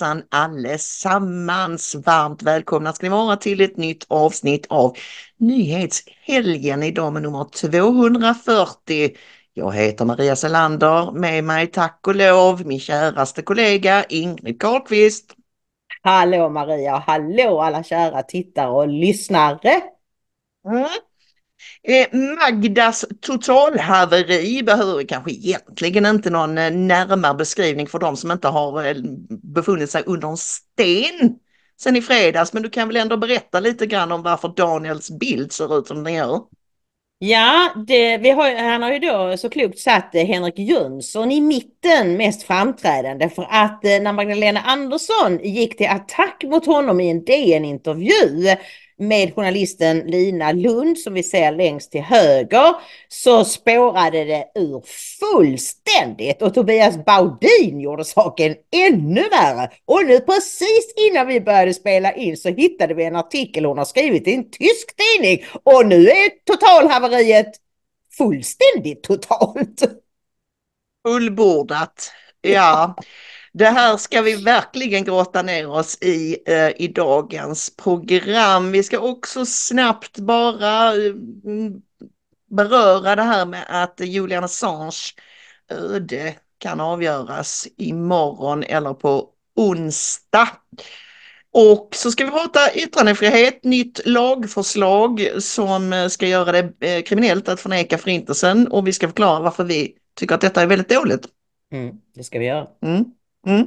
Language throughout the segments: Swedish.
Hejsan allesammans! Varmt välkomna ska ni vara till ett nytt avsnitt av Nyhetshelgen idag med nummer 240. Jag heter Maria Selander, med mig tack och lov min käraste kollega Ingrid Carlqvist. Hallå Maria, hallå alla kära tittare och lyssnare. Mm. Eh, Magdas totalhaveri behöver kanske egentligen inte någon eh, närmare beskrivning för de som inte har eh, befunnit sig under en sten sen i fredags. Men du kan väl ändå berätta lite grann om varför Daniels bild ser ut som den gör? Ja, det, vi har, han har ju då så klokt satt Henrik Jönsson i mitten mest framträdande för att när Magdalena Andersson gick till attack mot honom i en DN-intervju med journalisten Lina Lund som vi ser längst till höger så spårade det ur fullständigt och Tobias Baudin gjorde saken ännu värre. Och nu precis innan vi började spela in så hittade vi en artikel hon har skrivit i en tysk tidning och nu är totalhaveriet fullständigt totalt. Fullbordat, ja. Det här ska vi verkligen gråta ner oss i eh, i dagens program. Vi ska också snabbt bara eh, beröra det här med att Julian Assange öde kan avgöras imorgon eller på onsdag. Och så ska vi prata yttrandefrihet, nytt lagförslag som ska göra det eh, kriminellt att förneka förintelsen och vi ska förklara varför vi tycker att detta är väldigt dåligt. Mm, det ska vi göra. Mm. Mm.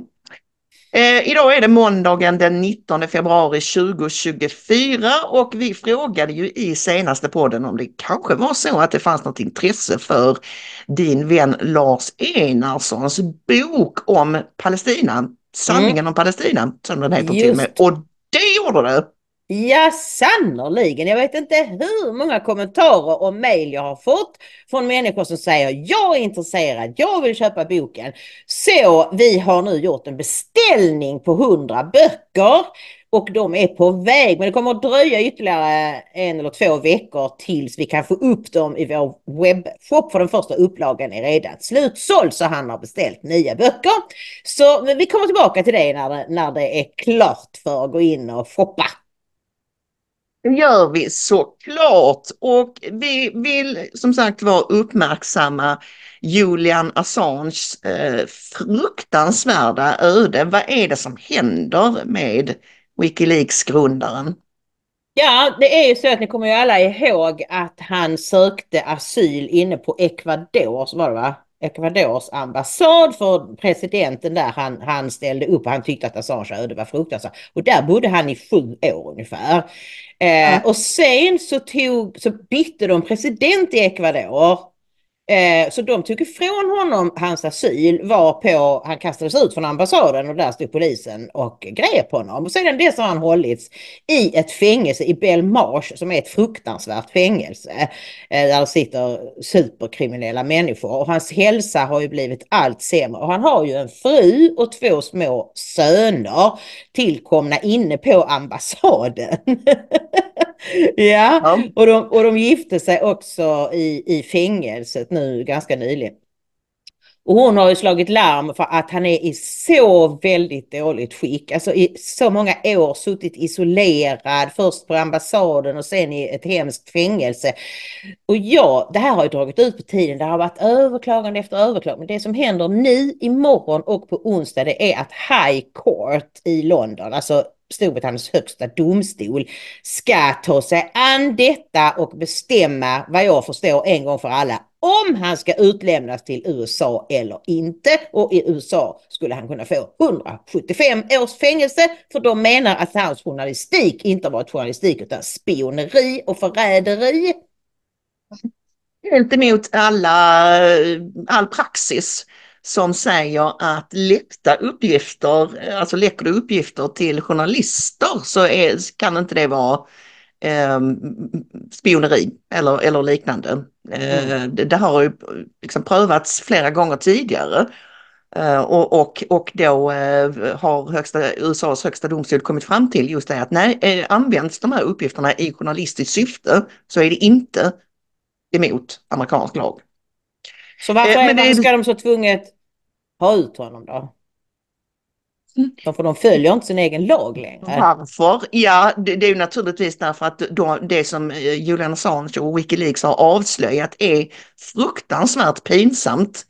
Eh, idag är det måndagen den 19 februari 2024 och vi frågade ju i senaste podden om det kanske var så att det fanns något intresse för din vän Lars Enarssons bok om Palestina, Sanningen mm. om Palestina som den heter Just. till och med. Och det gjorde det! Ja, sannerligen, Jag vet inte hur många kommentarer och mejl jag har fått från människor som säger jag är intresserad, jag vill köpa boken. Så vi har nu gjort en beställning på 100 böcker och de är på väg. Men det kommer att dröja ytterligare en eller två veckor tills vi kan få upp dem i vår webbshop. För den första upplagan är redan slutsåld så han har beställt nya böcker. Så vi kommer tillbaka till det när det, när det är klart för att gå in och shoppa. Det gör vi såklart och vi vill som sagt vara uppmärksamma Julian Assanges eh, fruktansvärda öde. Vad är det som händer med Wikileaks-grundaren? Ja, det är ju så att ni kommer ju alla ihåg att han sökte asyl inne på Ecuador, så var det va? Ecuadors ambassad för presidenten där han, han ställde upp och han tyckte att Assange öde var fruktansvärt. Och där bodde han i sju år ungefär. Eh, mm. Och sen så, tog, så bytte de president i Ecuador Eh, så de tog ifrån honom hans asyl var på, han kastades ut från ambassaden och där stod polisen och grep honom. Och sedan dess har han hållits i ett fängelse i Belmarsh som är ett fruktansvärt fängelse. Eh, där sitter superkriminella människor och hans hälsa har ju blivit allt sämre. Och han har ju en fru och två små söner tillkomna inne på ambassaden. ja, och de, och de gifte sig också i, i fängelset nu ganska nyligen. Och hon har ju slagit larm för att han är i så väldigt dåligt skick. Alltså i så många år suttit isolerad, först på ambassaden och sen i ett hemskt fängelse. Och ja, det här har ju dragit ut på tiden. Det har varit överklagande efter överklagande. Det som händer nu, imorgon och på onsdag, det är att High Court i London, alltså Storbritanniens högsta domstol ska ta sig an detta och bestämma vad jag förstår en gång för alla om han ska utlämnas till USA eller inte. Och i USA skulle han kunna få 175 års fängelse för de menar att hans journalistik inte varit journalistik utan spioneri och förräderi. Helt emot alla, eh, all praxis som säger att läckta uppgifter, alltså läcker uppgifter till journalister så är, kan inte det vara eh, spioneri eller, eller liknande. Eh, mm. det, det, har ju liksom prövats flera gånger tidigare. Uh, och, och, och då uh, har högsta, USAs högsta domstol kommit fram till just det att nej, uh, används de här uppgifterna i journalistiskt syfte så är det inte emot amerikansk lag. Så varför, är, varför ska de så tvunget ha ut honom då? Mm. För de följer inte sin egen lag längre. Varför? Ja, det, det är ju naturligtvis därför att då, det som eh, Julian Assange och Wikileaks har avslöjat är fruktansvärt pinsamt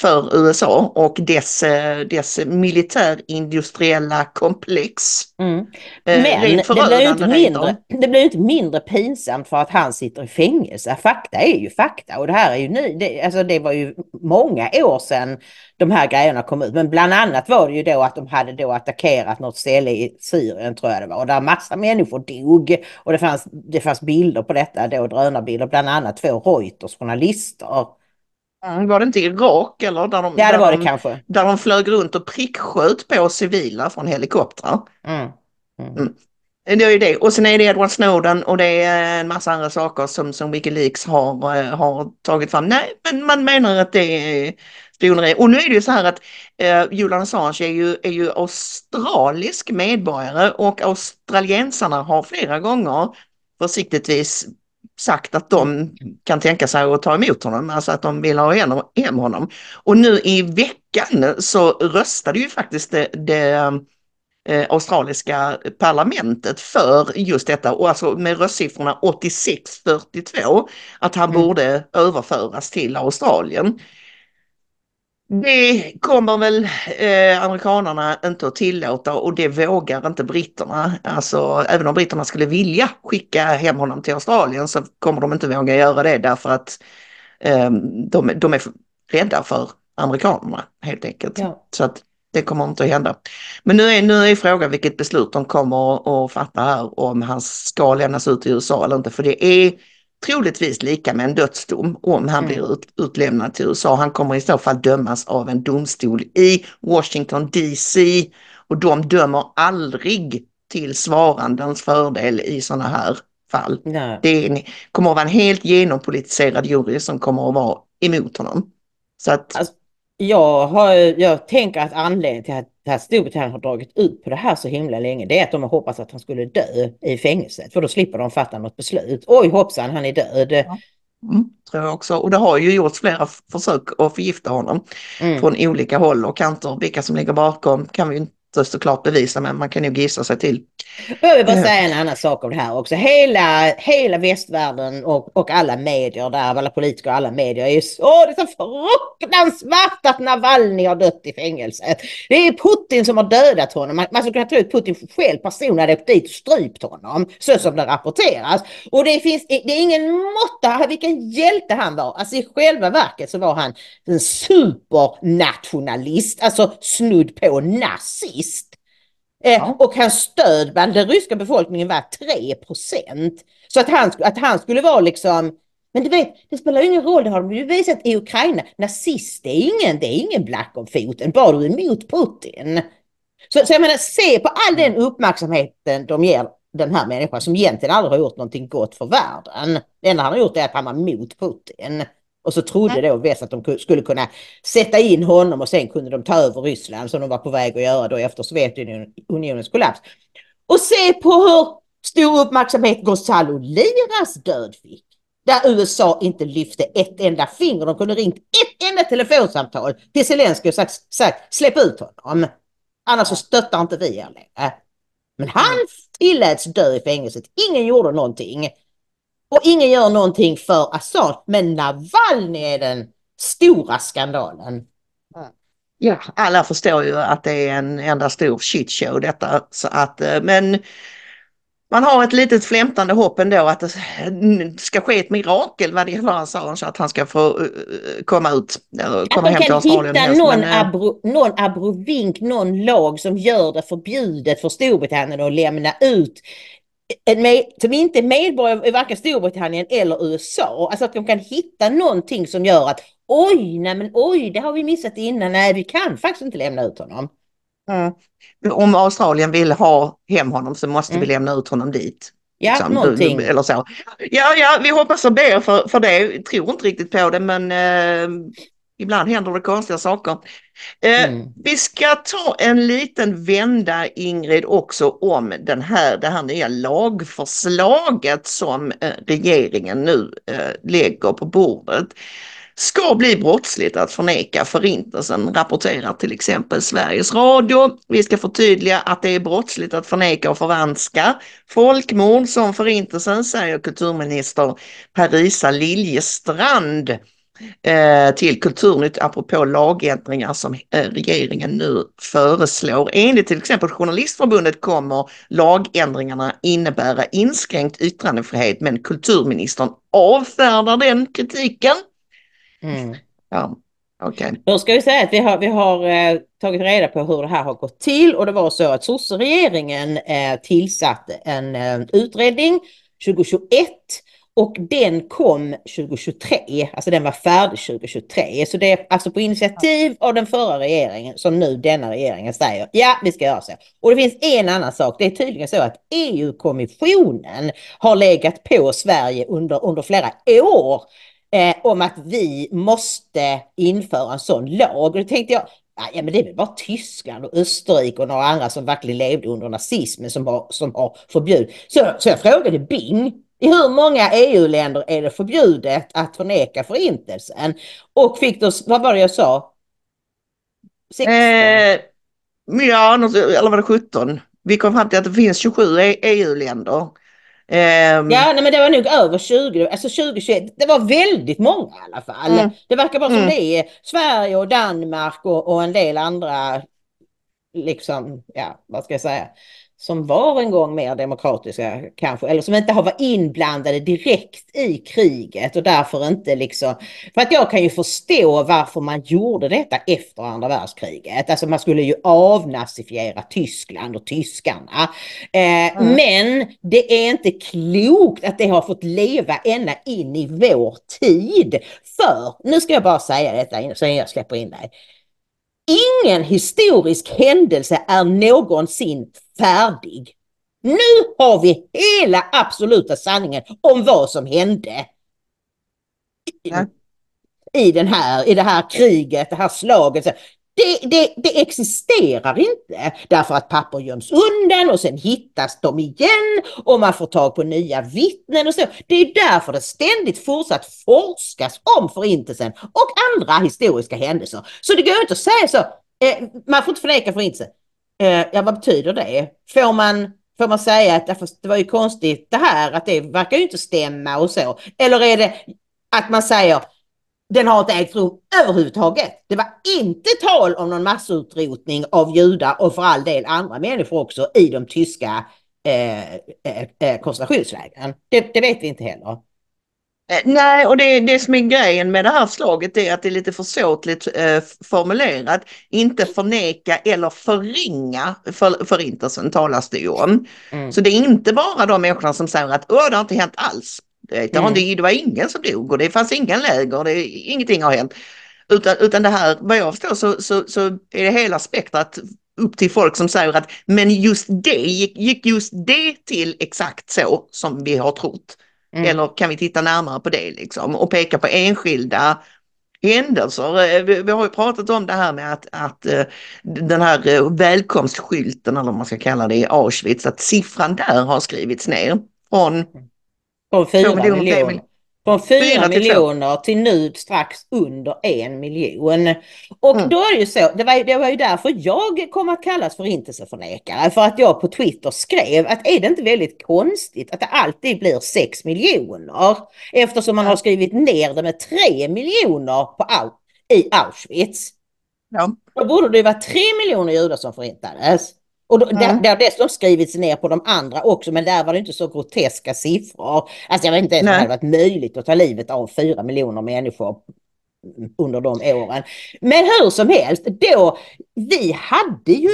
för USA och dess, eh, dess militärindustriella komplex. Mm. Eh, Men det blir, ju inte mindre, det blir inte mindre pinsamt för att han sitter i fängelse. Fakta är ju fakta och det här är ju ny. Det, alltså det var ju många år sedan de här grejerna kom ut. Men bland annat var det ju då att de hade då attackerat något ställe i Syrien tror jag det var. Och där massa människor dog. Och det fanns, det fanns bilder på detta då, drönarbilder, bland annat två Reuters journalister var det inte Irak eller? Där de, ja, det var det de, kanske. Där de flög runt och pricksköt på civila från helikoptrar. Mm. Mm. mm. Det är ju det. Och sen är det Edward Snowden och det är en massa andra saker som, som Wikileaks har, eh, har tagit fram. Nej, men man menar att det är spioneri. Och nu är det ju så här att eh, Julian Assange är ju, är ju australisk medborgare och australiensarna har flera gånger försiktigtvis sagt att de kan tänka sig att ta emot honom, alltså att de vill ha hem honom. Och nu i veckan så röstade ju faktiskt det, det eh, australiska parlamentet för just detta och alltså med röstsiffrorna 86-42 att han mm. borde överföras till Australien. Det kommer väl eh, amerikanerna inte att tillåta och det vågar inte britterna. Alltså även om britterna skulle vilja skicka hem honom till Australien så kommer de inte våga göra det därför att eh, de, de, är rädda för amerikanerna helt enkelt. Ja. Så att det kommer inte att hända. Men nu är, nu är frågan vilket beslut de kommer att fatta här om han ska lämnas ut till USA eller inte. För det är troligtvis lika med en dödsdom om han mm. blir ut, utlämnad till USA. Han kommer i så fall dömas av en domstol i Washington DC och de dömer aldrig till svarandens fördel i sådana här fall. Nej. Det kommer att vara en helt genompolitiserad jury som kommer att vara emot honom. Så att... Alltså, jag, har, jag tänker att anledningen till att att Storbritannien har dragit ut på det här så himla länge, det är att de har hoppats att han skulle dö i fängelset, för då slipper de fatta något beslut. Oj hoppsan, han är död. Ja. Mm, tror jag också. Och det har ju gjorts flera försök att förgifta honom mm. från olika håll och kanter. Vilka som ligger bakom kan vi inte såklart bevisa, men man kan ju gissa sig till. Jag vill bara eh. säga en annan sak om det här också. Hela, hela västvärlden och, och alla medier där, alla politiker och alla medier är ju så, det är så fruktansvärt att Navalny har dött i fängelset. Det är Putin som har dödat honom. Man, man skulle kunna tro att Putin själv person hade åkt dit och strypt honom, så som det rapporteras. Och det finns, det är ingen måtta vilken hjälte han var. Alltså i själva verket så var han en supernationalist, alltså snudd på nazist nazist. Eh, ja. Och hans stöd bland den ryska befolkningen var 3 procent. Så att han, att han skulle vara liksom men du vet, det spelar ingen roll, det har de ju visat i Ukraina. Nazist är ingen, det är ingen black om foten, bara du är emot Putin. Så, så jag menar, se på all den uppmärksamheten de ger den här människan som egentligen aldrig har gjort någonting gott för världen. Det enda han har gjort är att han var mot Putin. Och så trodde då väst att de skulle kunna sätta in honom och sen kunde de ta över Ryssland som de var på väg att göra då efter Sovjetunionens kollaps. Och se på hur stor uppmärksamhet Gonzalo Liras död fick. Där USA inte lyfte ett enda finger. De kunde ringt ett enda telefonsamtal till Zelenskyj och sagt, sagt släpp ut honom. Annars så stöttar inte vi er längre. Men han tilläts dö i fängelset. Ingen gjorde någonting. Och ingen gör någonting för Assad. Men Navalny är den stora skandalen. Ja, alla förstår ju att det är en enda stor shitshow detta. Så att, eh, men man har ett litet flämtande hopp ändå att det ska ske ett mirakel vad det gäller Assange, så att han ska få uh, komma ut. Komma att de kan hitta helst, någon, men, abro, någon abrovink, någon lag som gör det förbjudet för Storbritannien att lämna ut en som inte är medborgare i varken Storbritannien eller USA. Alltså att de kan hitta någonting som gör att oj, nej men oj, det har vi missat innan. Nej, vi kan faktiskt inte lämna ut honom. Mm. Om Australien vill ha hem honom så måste mm. vi lämna ut honom dit. Ja, liksom, någonting. Eller så. Ja, ja, vi hoppas och ber för, för det. Tror inte riktigt på det, men eh, ibland händer det konstiga saker. Eh, mm. Vi ska ta en liten vända Ingrid också om den här, det här nya lagförslaget som eh, regeringen nu eh, lägger på bordet ska bli brottsligt att förneka förintelsen, rapporterar till exempel Sveriges Radio. Vi ska förtydliga att det är brottsligt att förneka och förvanska folkmord som förintelsen, säger kulturminister Parisa Liljestrand till Kulturnytt apropå lagändringar som eh, regeringen nu föreslår. Enligt till exempel Journalistförbundet kommer lagändringarna innebära inskränkt yttrandefrihet men kulturministern avfärdar den kritiken. Mm. Ja, Okay. Då ska vi säga att vi har, vi har eh, tagit reda på hur det här har gått till och det var så att sosseregeringen eh, tillsatte en eh, utredning 2021 och den kom 2023, alltså den var färdig 2023. Så det är alltså på initiativ av den förra regeringen som nu denna regeringen säger ja, vi ska göra så. Och det finns en annan sak, det är tydligen så att EU-kommissionen har legat på Sverige under, under flera år eh, om att vi måste införa en sån lag. Och då tänkte jag, ja men det är väl bara Tyskland och Österrike och några andra som verkligen levde under nazismen som har, som har förbjudit. Så, så jag frågade Bing, i hur många EU-länder är det förbjudet att förneka förintelsen? Och fick då, vad var det jag sa? 16? Eh, ja, eller var det 17? Vi kom fram till att det finns 27 EU-länder. Um, ja, nej, men det var nog över 20, alltså 2021. Det var väldigt många i alla fall. Mm. Det verkar bara som mm. det är Sverige och Danmark och, och en del andra, liksom, ja, vad ska jag säga, som var en gång mer demokratiska kanske, eller som inte har varit inblandade direkt i kriget och därför inte liksom, för att jag kan ju förstå varför man gjorde detta efter andra världskriget. Alltså man skulle ju avnazifiera Tyskland och tyskarna. Eh, mm. Men det är inte klokt att det har fått leva ända in i vår tid. För, nu ska jag bara säga detta så jag släpper in dig. Ingen historisk händelse är någonsin färdig. Nu har vi hela absoluta sanningen om vad som hände. Ja. I, den här, I det här kriget, det här slaget. Det, det, det, existerar inte därför att papper göms undan och sen hittas de igen och man får tag på nya vittnen och så. Det är därför det ständigt fortsatt forskas om förintelsen och andra historiska händelser. Så det går inte att säga så, eh, man får inte förneka förintelsen. Eh, ja, vad betyder det? Får man, får man säga att det var ju konstigt det här, att det verkar ju inte stämma och så. Eller är det att man säger den har inte ägt rum överhuvudtaget. Det var inte tal om någon massutrotning av judar och för all del andra människor också i de tyska eh, eh, eh koncentrationslägren. Det, det vet vi inte heller. Eh, nej, och det, det som är grejen med det här förslaget är att det är lite försåtligt eh, formulerat. Inte förneka eller förringa för, förintelsen talas det ju om. Mm. Så det är inte bara de människorna som säger att Åh, det har inte hänt alls. Det, mm. det, det var ingen som dog och det fanns ingen läger, det, ingenting har hänt. Utan, utan det här, vad jag förstår så, så, så är det hela spektrat upp till folk som säger att men just det, gick, gick just det till exakt så som vi har trott. Mm. Eller kan vi titta närmare på det liksom och peka på enskilda händelser. Eh, vi, vi har ju pratat om det här med att, att uh, den här uh, välkomstskylten eller vad man ska kalla det i Auschwitz, att siffran där har skrivits ner från från 4 miljoner. Från 4 miljoner till nu strax under en miljon. Och mm. då är det ju så, det var, det var ju därför jag kom att kallas förintelseförnekare. För att jag på Twitter skrev att är det inte väldigt konstigt att det alltid blir 6 miljoner? Eftersom man har skrivit ner det med 3 miljoner på, i Auschwitz. Ja. Då borde det vara tre miljoner judar som förintades. Och då, Mm. det, det har dessutom skrivits ner på de andra också, men där var det inte så groteska siffror. Alltså jag vet inte ens om det hade varit möjligt att ta livet av fyra miljoner människor under de åren. Men hur som helst, då, vi hade ju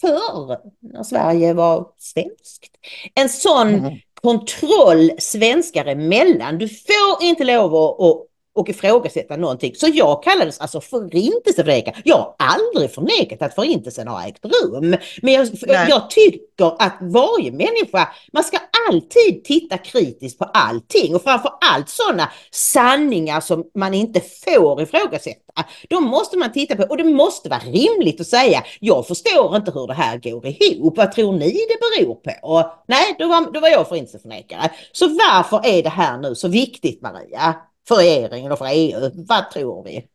förr, när Sverige var svenskt, en sån Mm. kontroll svenskar emellan. Du får inte lov att, att och ifrågasätta någonting. Så jag kallades alltså förintelseförnekare. Jag har aldrig förnekat att förintelsen har ägt rum. Men jag, jag tycker att varje människa, man ska alltid titta kritiskt på allting och framför allt sådana sanningar som man inte får ifrågasätta. De måste man titta på och det måste vara rimligt att säga jag förstår inte hur det här går ihop. Vad tror ni det beror på? Nej, då var, då var jag förintelseförnekare. Så varför är det här nu så viktigt Maria? För regeringen och för EU? Vad tror vi?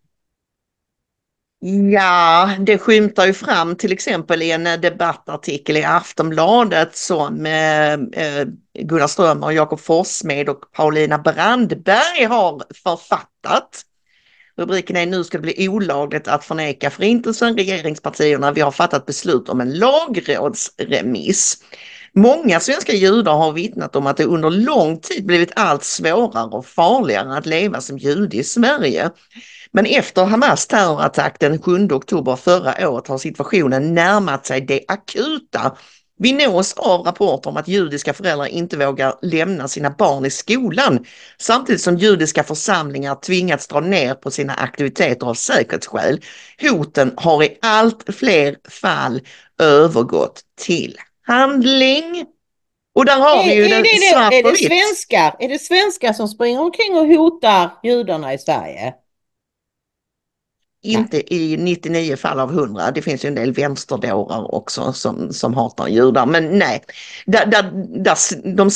Ja, det skymtar ju fram till exempel i en eh, debattartikel i Aftonbladet som eh, eh, Gunnar Strömmer, Jakob Forssmed och Paulina Brandberg har författat. Rubriken är Nu ska det bli olagligt att förneka förintelsen. Regeringspartierna, vi har fattat beslut om en lagrådsremiss. Många svenska judar har vittnat om att det under lång tid blivit allt svårare och farligare att leva som jude i Sverige. Men efter Hamas terrorattack den 7 oktober förra året har situationen närmat sig det akuta. Vi nås av rapporter om att judiska föräldrar inte vågar lämna sina barn i skolan samtidigt som judiska församlingar tvingats dra ner på sina aktiviteter av säkerhetsskäl. Hoten har i allt fler fall övergått till handling. Och där har vi ju är, den är, det, svart är, på det svenskar, är det svenskar som springer omkring och hotar judarna i Sverige? Inte i 99 fall av 100. Det finns ju en del vänsterdårar också som, som hatar judar. Men nej, där, där, där, de,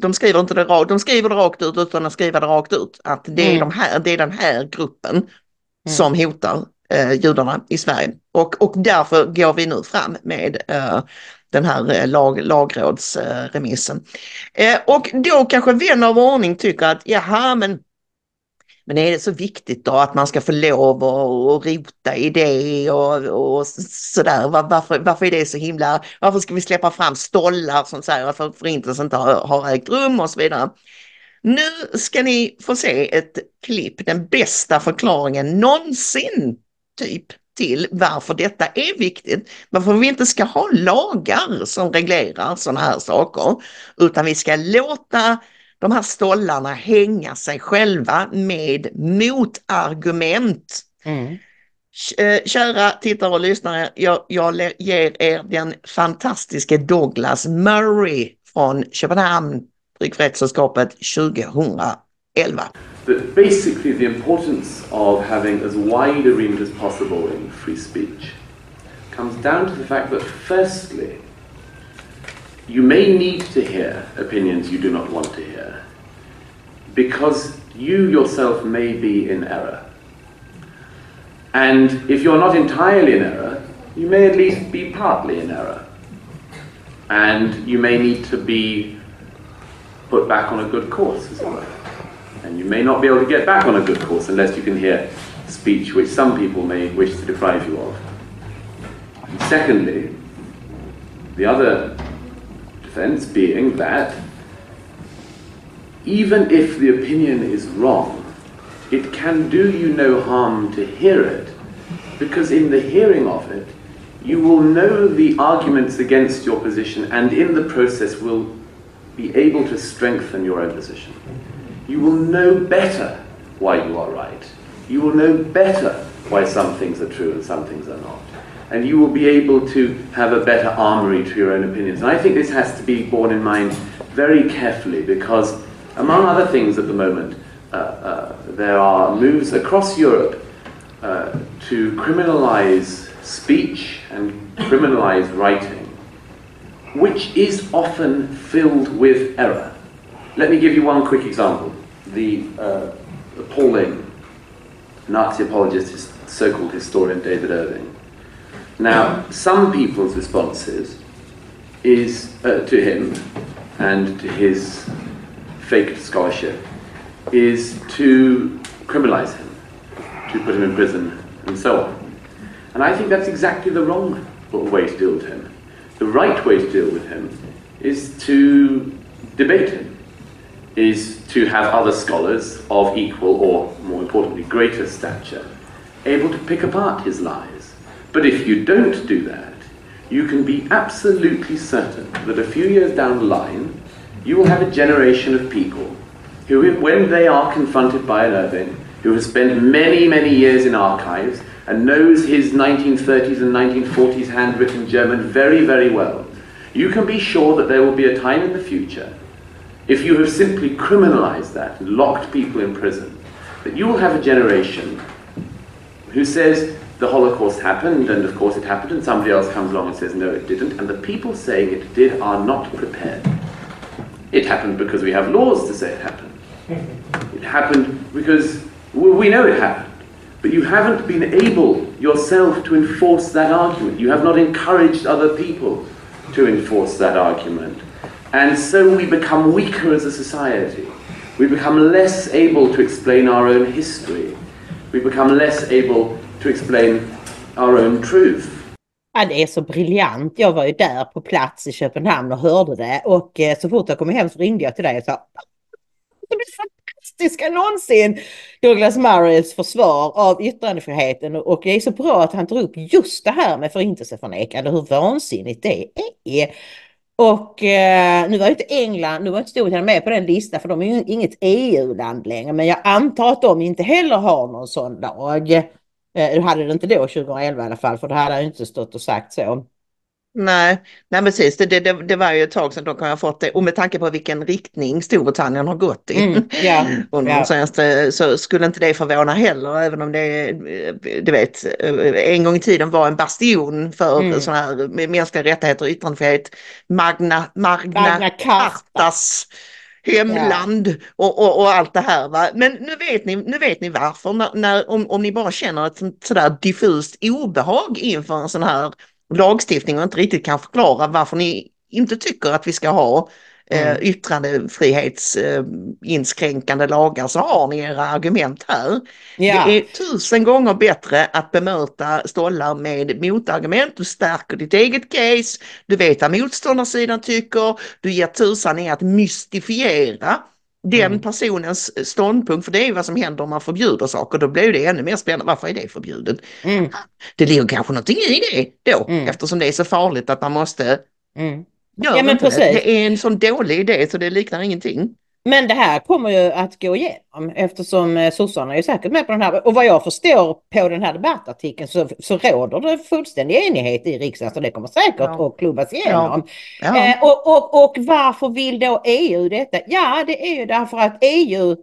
de, skriver inte det, rakt- de skriver det rakt ut utan att skriva det rakt ut. Att det är, Mm. de här, det är den här gruppen som hotar eh, judarna i Sverige. Och, och därför går vi nu fram med eh, den här eh, lag, lagrådsremissen. Eh, och då kanske vän av ordning tycker att jaha men men är det så viktigt då att man ska få lov att, rota i det och, och sådär? Var, varför, varför är det så himla, varför ska vi släppa fram stollar som säger att förintelsen inte har, har ägt rum och så vidare? Nu ska ni få se ett klipp, den bästa förklaringen någonsin, typ, till varför detta är viktigt. Varför vi inte ska ha lagar som reglerar sådana här saker, utan vi ska låta de här stollarna hänga sig själva med motargument. Mm. Eh, Kära tittare och lyssnare, jag, jag ger er den fantastiske Douglas Murray från Köpenhamn, Tryckfrihetssällskapet 2011. But basically, the importance of having as wide a remit as possible in free speech comes down to the fact that, firstly, you may need to hear opinions you do not want to hear because you yourself may be in error. And if you're not entirely in error, you may at least be partly in error. And you may need to be put back on a good course as well. And you may not be able to get back on a good course unless you can hear speech which some people may wish to deprive you of. And secondly, the other defense being that even if the opinion is wrong, it can do you no harm to hear it, because in the hearing of it, you will know the arguments against your position and in the process will be able to strengthen your own position. You will know better why you are right. You will know better why some things are true and some things are not. And you will be able to have a better armory to your own opinions. And I think this has to be borne in mind very carefully because, among other things at the moment, uh, uh, there are moves across Europe uh, to criminalize speech and criminalize writing, which is often filled with error. Let me give you one quick example. The uh, appalling Nazi apologist, so-called historian David Irving. Now, some people's responses is uh, to him and to his faked scholarship is to criminalize him, to put him in prison, and so on. And I think that's exactly the wrong way to deal with him. The right way to deal with him is to debate him, is to have other scholars of equal or, more importantly, greater stature able to pick apart his lies. But if you don't do that, you can be absolutely certain that a few years down the line, you will have a generation of people who, when they are confronted by an Irving, who has spent many, many years in archives and knows his 1930s and 1940s handwritten German very, very well, you can be sure that there will be a time in the future, if you have simply criminalized that, locked people in prison, that you will have a generation who says the Holocaust happened, and of course it happened, and somebody else comes along and says no, it didn't, and the people saying it did are not prepared. It happened because we have laws to say it happened. It happened because we know it happened. But you haven't been able yourself to enforce that argument. You have not encouraged other people to enforce that argument. And so we become weaker as a society. We become less able to explain our own history. We become less able to explain our own truth. Ja, det är så briljant. Jag var ju där på plats i Köpenhamn och hörde det och eh, så fort jag kom hem så ringde jag till dig och sa det är fantastiska någonsin Douglas Murrays försvar av yttrandefriheten och det är så bra att han tar upp just det här med förintelseförnekande, hur vansinnigt det är. Och eh, nu var inte England, nu var inte Storbritannien med på den listan för de är ju inget EU-land längre men jag antar att de inte heller har någon sån lag. Eh, hade det inte då 2011 i alla fall, för då hade han inte stått och sagt så. Nej, nej precis. Det, det, det var ju ett tag sedan de kan ha fått det. Och med tanke på vilken riktning Storbritannien har gått i Mm, ja. de senaste, så skulle inte det förvåna heller. Även om det, du vet, en gång i tiden var en bastion för Mm. sådana här mänskliga rättigheter och yttrandefrihet. Magna, Magna, Magna Carta. Cartas hemland och, och, och allt det här. Va? Men nu vet ni, nu vet ni varför. När, när, om, om ni bara känner ett sånt- sådär diffust obehag inför en sån här lagstiftning och inte riktigt kan förklara varför ni inte tycker att vi ska ha eh, Mm. yttrandefrihetsinskränkande lagar så har ni era argument här. Ja. Det är tusen gånger bättre att bemöta stollar med motargument. Du stärker ditt eget case, du vet vad motståndarsidan tycker, du ger tusan i att mystifiera den Mm. personens ståndpunkt, för det är vad som händer om man förbjuder saker. Då blir det ännu mer spännande. Varför är det förbjudet? Mm, Det ligger kanske någonting i det då, Mm. eftersom det är så farligt att man måste mm. Ja, men inte det. precis. det är en sån dålig idé så det liknar ingenting. Men det här kommer ju att gå igenom eftersom eh, sossarna är säkert med på den här. Och vad jag förstår på den här debattartikeln så, så råder det fullständig enighet i riksdagen så det kommer säkert Ja. att klubbas igenom. Ja. Eh, och, och, och varför vill då EU detta? Ja, det är ju därför att EU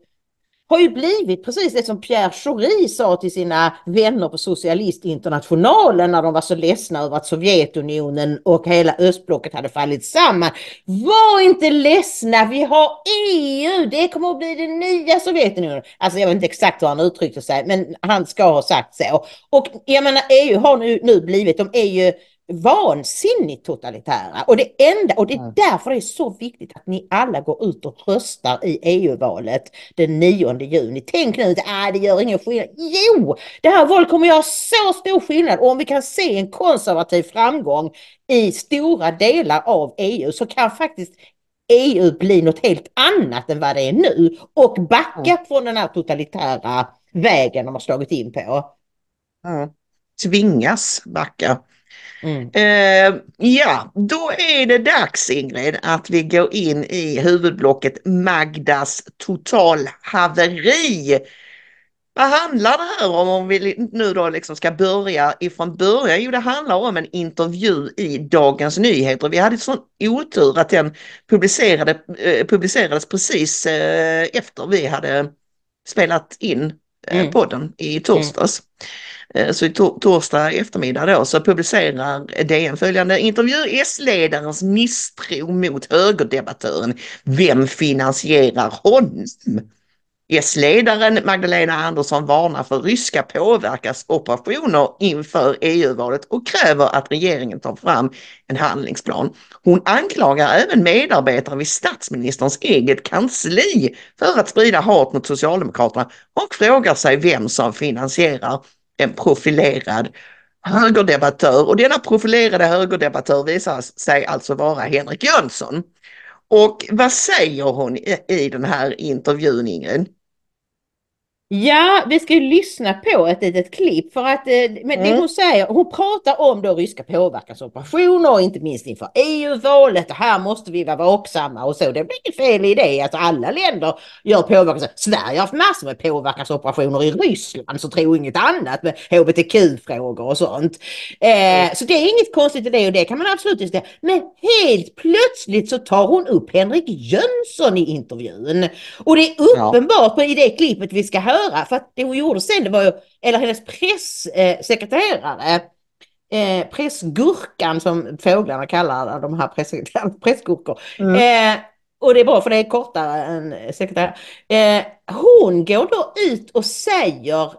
har ju blivit precis det som Pierre Schori sa till sina vänner på Socialistinternationalen när de var så ledsna över att Sovjetunionen och hela östblocket hade fallit samman. Var inte ledsna, vi har EU, det kommer att bli det nya Sovjetunionen. Alltså jag vet inte exakt hur han uttryckte sig, men han ska ha sagt så. Och jag menar EU har nu, nu blivit, de är ju vansinnigt totalitära. Och det enda, och det är därför det är så viktigt att ni alla går ut och röstar i EU-valet den 9 juni. Tänk nu inte, ah, det gör ingen skillnad. Jo, det här valet kommer göra så stor skillnad. Och om vi kan se en konservativ framgång i stora delar av EU så kan faktiskt EU bli något helt annat än vad det är nu och backa från den här totalitära vägen de har slagit in på. Ja. Tvingas backa. Mm. Eh, ja, då är det dags Ingrid att vi går in i huvudblocket Magdas totalhaveri. Vad handlar det här om om vi nu då liksom ska börja ifrån början? Jo, det handlar om en intervju i Dagens Nyheter. Vi hade sån otur att den publicerade, eh, publicerades precis eh, efter vi hade spelat in Mm. podden i torsdags. Eh, Så i to- torsdag eftermiddag då så publicerar DN följande intervju S-ledarens misstro mot högerdebattören. Vem finansierar honom? S-ledaren Magdalena Andersson varnar för ryska påverkansoperationer inför EU-valet och kräver att regeringen tar fram en handlingsplan. Hon anklagar även medarbetare vid statsministerns eget kansli för att sprida hat mot Socialdemokraterna och frågar sig vem som finansierar en profilerad högerdebattör och denna profilerade högerdebattör visar sig alltså vara Henrik Jönsson. Och vad säger hon i, i den här intervjun Ingrid? Ja, vi ska ju lyssna på ett litet klipp för att eh, men det Mm. hon säger, hon pratar om då ryska påverkansoperationer och inte minst inför EU-valet och här måste vi vara vaksamma och så. Det blir inget fel i det, alltså alla länder gör påverkans... Sverige har haft massor med påverkansoperationer i Ryssland så tro inget annat med hbtq-frågor och sånt. Eh, så det är inget konstigt i det och det kan man absolut diskutera. Men helt plötsligt så tar hon upp Henrik Jönsson i intervjun. Och det är uppenbart på, i det klippet vi ska höra, för att det hon gjorde sen, det var ju, eller hennes pressekreterare, eh, pressgurkan som fåglarna kallar de här pressgurkor. Eh, och det är bra för det är kortare än sekreterare. Eh, hon går då ut och säger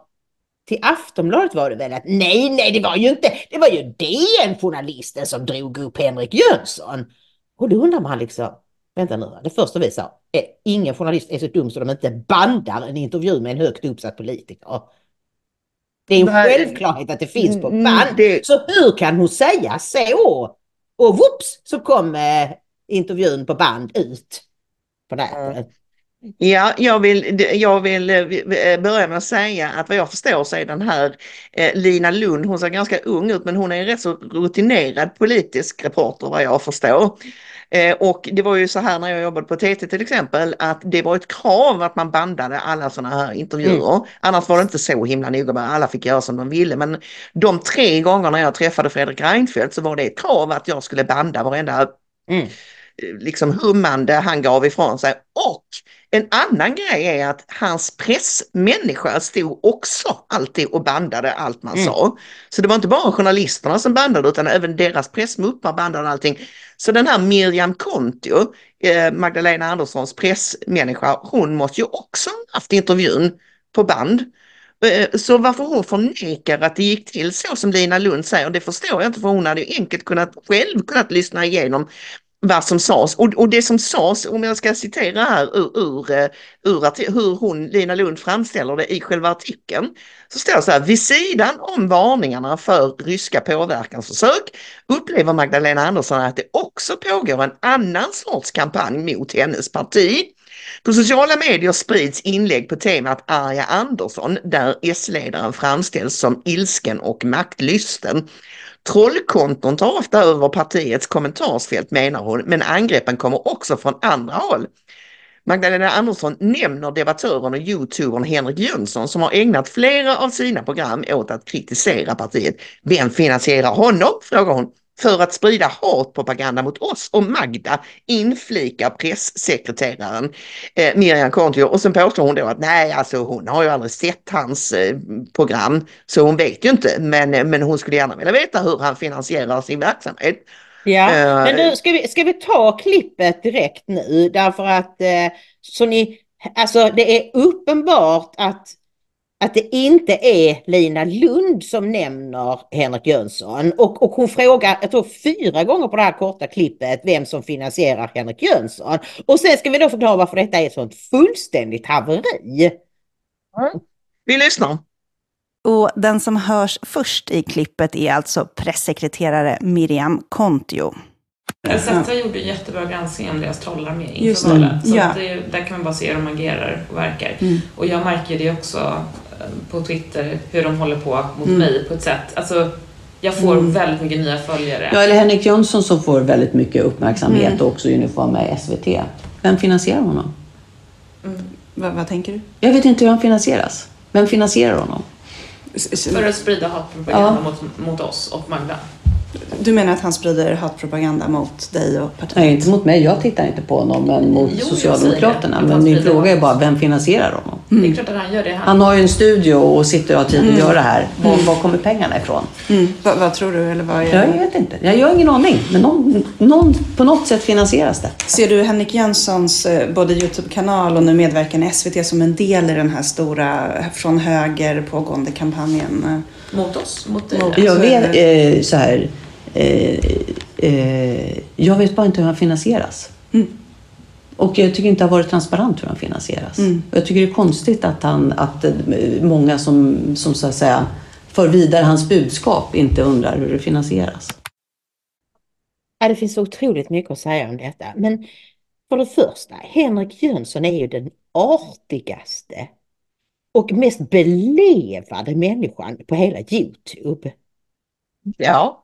till Aftonbladet var det väl att nej, nej, det var ju inte, det var ju DN-journalisten som drog upp Henrik Jönsson. Och då undrar man liksom, vänta nu, det första vi sa, är, ingen journalist är så dum så de inte bandar en intervju med en högt uppsatt politiker. Det är en Nej. självklarhet att det finns på Mm, band. det- Så hur kan hon säga så? Och whoops så kom eh, intervjun på band ut på nätet. Ja, jag vill, jag vill eh, börja med att säga att vad jag förstår så är den här eh, Lina Lund, hon ser ganska ung ut men hon är en rätt så rutinerad politisk reporter vad jag förstår. Eh, och det var ju så här när jag jobbade på TT till exempel att det var ett krav att man bandade alla sådana här intervjuer. Annars var det inte så himla noga med alla fick göra som de ville men de tre gångerna jag träffade Fredrik Reinfeldt så var det ett krav att jag skulle banda varenda Mm. liksom hummande han gav ifrån sig. Och en annan grej är att hans pressmänniska stod också alltid och bandade allt man Mm. sa. Så det var inte bara journalisterna som bandade utan även deras pressmuppar bandade allting. Så den här Miriam Kontio, eh, Magdalena Anderssons pressmänniska, hon måste ju också ha haft intervjun på band. Eh, Så varför hon förnekar att det gick till så som Lina Lund säger, det förstår jag inte för hon hade ju enkelt kunnat själv kunnat lyssna igenom vad som sades. Och, och det som sades, om jag ska citera här ur, ur, eh, ur hur hon, Lina Lund framställer det i själva artikeln, så står det så här, vid sidan om varningarna för ryska påverkansförsök upplever Magdalena Andersson att det också pågår en annan sorts kampanj mot hennes parti. På sociala medier sprids inlägg på temat Arja Andersson där S-ledaren framställs som ilsken och maktlysten. Trollkonton tar ofta över partiets kommentarsfält menar hon, men angreppen kommer också från andra håll. Magdalena Andersson nämner debattören och youtubern Henrik Jönsson som har ägnat flera av sina program åt att kritisera partiet. Vem finansierar honom? frågar hon. För att sprida hatpropaganda mot oss och Magda inflikar pressekreteraren eh, Miriam Kontio och sen påstår hon då att nej alltså hon har ju aldrig sett hans eh, program så hon vet ju inte. Men, eh, men hon skulle gärna vilja veta hur han finansierar sin verksamhet. Ja, Eh, men nu ska vi, ska vi ta klippet direkt nu? Därför att eh, så ni, alltså det är uppenbart att, att det inte är Lina Lund som nämner Henrik Jönsson och, och hon frågar, jag tror fyra gånger på det här korta klippet vem som finansierar Henrik Jönsson. Och sen ska vi då förklara varför detta är ett sånt fullständigt haveri. Vi lyssnar. Och den som hörs först i klippet är alltså pressekreterare Miriam Kontio. SZ gjorde en jättebra granskning om deras trollarmé Just inför valet. Så Ja. att det, där kan man bara se hur de agerar och verkar. Mm. Och jag märker det också på Twitter, hur de håller på mot Mm. mig på ett sätt. Alltså, jag får Mm. väldigt mycket nya följare. Ja, eller Henrik Jönsson som får väldigt mycket uppmärksamhet Mm. och också i uniform med SVT. Vem finansierar honom? Vad, vad tänker du? Jag vet inte hur han finansieras. Vem finansierar honom? För att sprida hatpropaganda mot, mot oss och Magda. Du menar att han sprider hatpropaganda mot dig och partiet? Nej, inte mot mig. Jag tittar inte på honom, men mot Jo, Socialdemokraterna. det. Men min fråga är bara, vem finansierar honom? Det är klart att han gör det. Han, Han har ju en studio och sitter och har tid att göra det här. Var, var kommer pengarna ifrån? Mm. Vad, vad tror du? Eller vad är Jag vet inte. Jag har ingen aning. Men någon, någon, på något sätt finansieras det. Ser du Henrik Jönssons eh, både Youtube-kanal och nu medverkan i SVT som en del i den här stora från höger pågående kampanjen? mot oss, mot. Mot- Jag vet eh, så här. Eh, eh, jag vet bara inte hur han finansieras. Mm. Och jag tycker inte det har varit transparent hur han finansieras. Mm. Jag tycker det är konstigt att, han, att eh, många som, som så att säga för vidare hans budskap inte undrar hur det finansieras. Ja, det finns otroligt mycket att säga om detta. Men för det första, Henrik Jönsson är ju den artigaste och mest belevade människan på hela Youtube. Ja,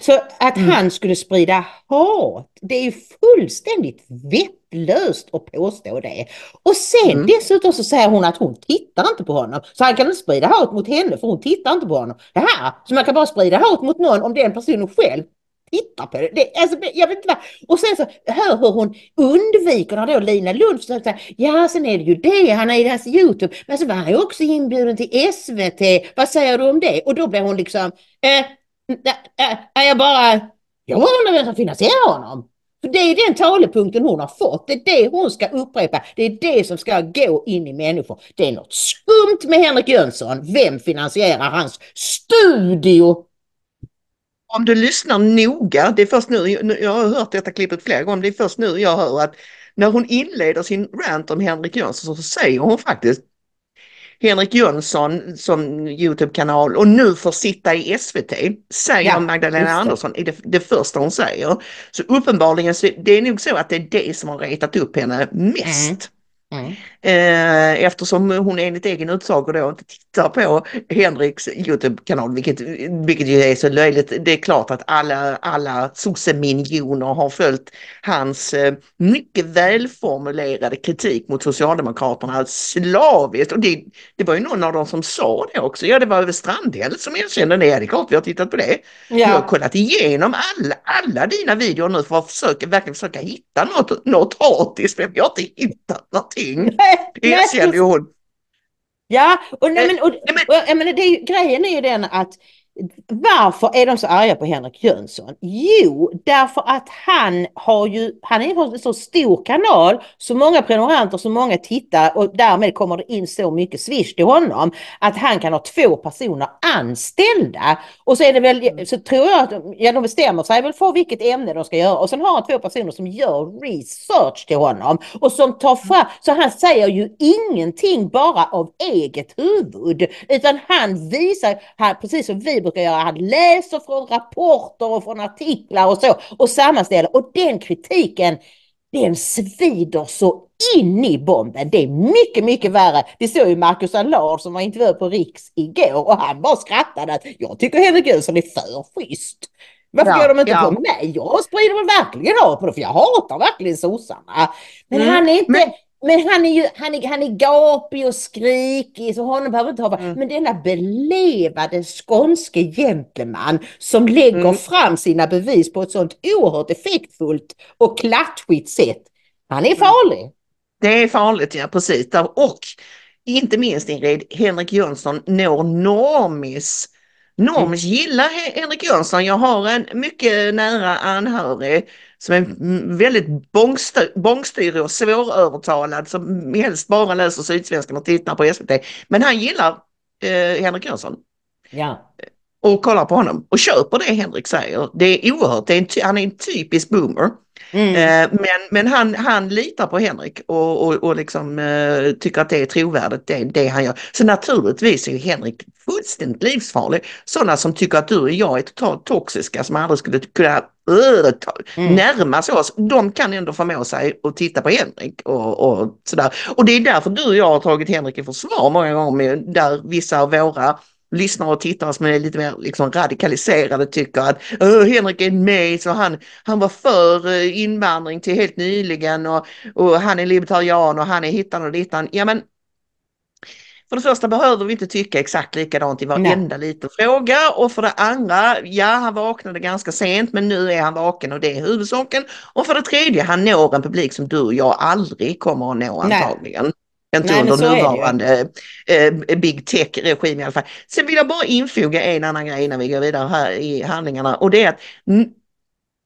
Så att Mm. han skulle sprida hat, det är ju fullständigt vettlöst att påstå det. Och sen Mm. dessutom så säger hon att hon tittar inte på honom. Så han kan inte sprida hat mot henne för hon tittar inte på honom. Det här, så man kan bara sprida hat mot någon om den personen själv tittar på det. det alltså, jag vet inte vad. Och sen så hör hur hon undviker när då Lina Lund försöker säga ja sen är det ju det, han är i hans Youtube. Men så var han ju också inbjuden till SVT. Vad säger du om det? Och då blir hon liksom eh, jag bara, jag undrar vem som finansierar honom. För det är den talepunkten hon har fått. Det är det hon ska upprepa. Det är det som ska gå in i människor. Det är något skumt med Henrik Jönsson. Vem finansierar hans studio? om du lyssnar noga, det är först nu, jag har hört detta klippet flera gånger, det är först nu jag hör att när hon inleder sin rant om Henrik Jönsson så säger hon faktiskt Henrik Jönsson som Youtube-kanal och nu får sitta i SVT, säger Ja, Magdalena. Andersson i det, det första hon säger. Så uppenbarligen, så, det är nog så att det är det som har retat upp henne mest. Mm. Eh, eftersom hon enligt egen utsago då inte tittar på Henriks Youtube-kanal, vilket, vilket ju är så löjligt. Det är klart att alla, alla sosseminjoner har följt hans eh, mycket välformulerade kritik mot Socialdemokraterna slaviskt. Och det, det var ju någon av dem som sa det också. Ja, det var över Strandhäll som erkände det. Det är klart vi har tittat på det. Jag har Ja. kollat igenom alla, alla dina videor nu för att försöka, verkligen försöka hitta något, något hatiskt, men jag har inte hittat någonting. Det erkände ju hon. Ja, och, nej, Eh, men, och, men- och, jag menar, det grejen är ju den att varför är de så arga på Henrik Jönsson? Jo, därför att han har ju, han är en så stor kanal, så många prenumeranter, så många tittare och därmed kommer det in så mycket swish till honom att han kan ha två personer anställda. Och så är det väl, så tror jag att ja, de bestämmer sig väl för vilket ämne de ska göra och sen har han två personer som gör research till honom och som tar fram, så han säger ju ingenting bara av eget huvud utan han visar, han, precis som vi brukar göra, han läser från rapporter och från artiklar och så och sammanställer och den kritiken den svider så in i bomben. Det är mycket, mycket värre. Det såg ju Marcus Allard som var intervjuad på Riks igår och han bara skrattade att jag tycker Henrik Jönsson är för schysst. Varför Ja, gör de inte ja. på mig? Jag sprider väl verkligen hat på det för jag hatar verkligen sossarna. Men Mm, han är inte, men- men, han är ju han är, han är gapig och skrikig så honom behöver inte ha. Mm. Men denna belevade skånske gentleman som lägger Mm. fram sina bevis på ett sånt oerhört effektfullt och klatschigt sätt. Han Mm. är farlig. Det är farligt, ja precis. Och inte minst Ingrid, Henrik Jönsson når normis. Normis gillar He- Henrik Jönsson. Jag har en mycket nära anhörig som är mm, väldigt bångstyrig och svårövertalad som helst bara läser Sydsvenskan och tittar på SVT. Men han gillar eh, Henrik Jönsson Ja. och kollar på honom och köper det Henrik säger. Det är oerhört, det är en han är en typisk boomer. Mm. Eh, men men han, han litar på Henrik och, och, och liksom, eh, tycker att det är trovärdigt det, det han gör. Så naturligtvis är Henrik fullständigt livsfarlig. Sådana som tycker att du och jag är totalt toxiska som aldrig skulle kunna ta, Mm. närma sig oss. De kan ändå förmå sig att titta på Henrik och, och sådär. Och det är därför du och jag har tagit Henrik i försvar många gånger med, där vissa av våra lyssnare och tittare som är lite mer liksom radikaliserade tycker att "Åh, Henrik är med så han, han var för eh, invandring till helt nyligen och, och han är libertarian och han är hittan och dittan. Ja men för det första behöver vi inte tycka exakt likadant i varenda liten fråga och för det andra, ja han vaknade ganska sent men nu är han vaken och det är huvudsaken. Och för det tredje, han når en publik som du och jag aldrig kommer att nå Nej. antagligen. Inte Nej, under nuvarande eh, big tech-regim i alla fall. Sen vill jag bara infoga en annan grej innan vi går vidare här i handlingarna och det är att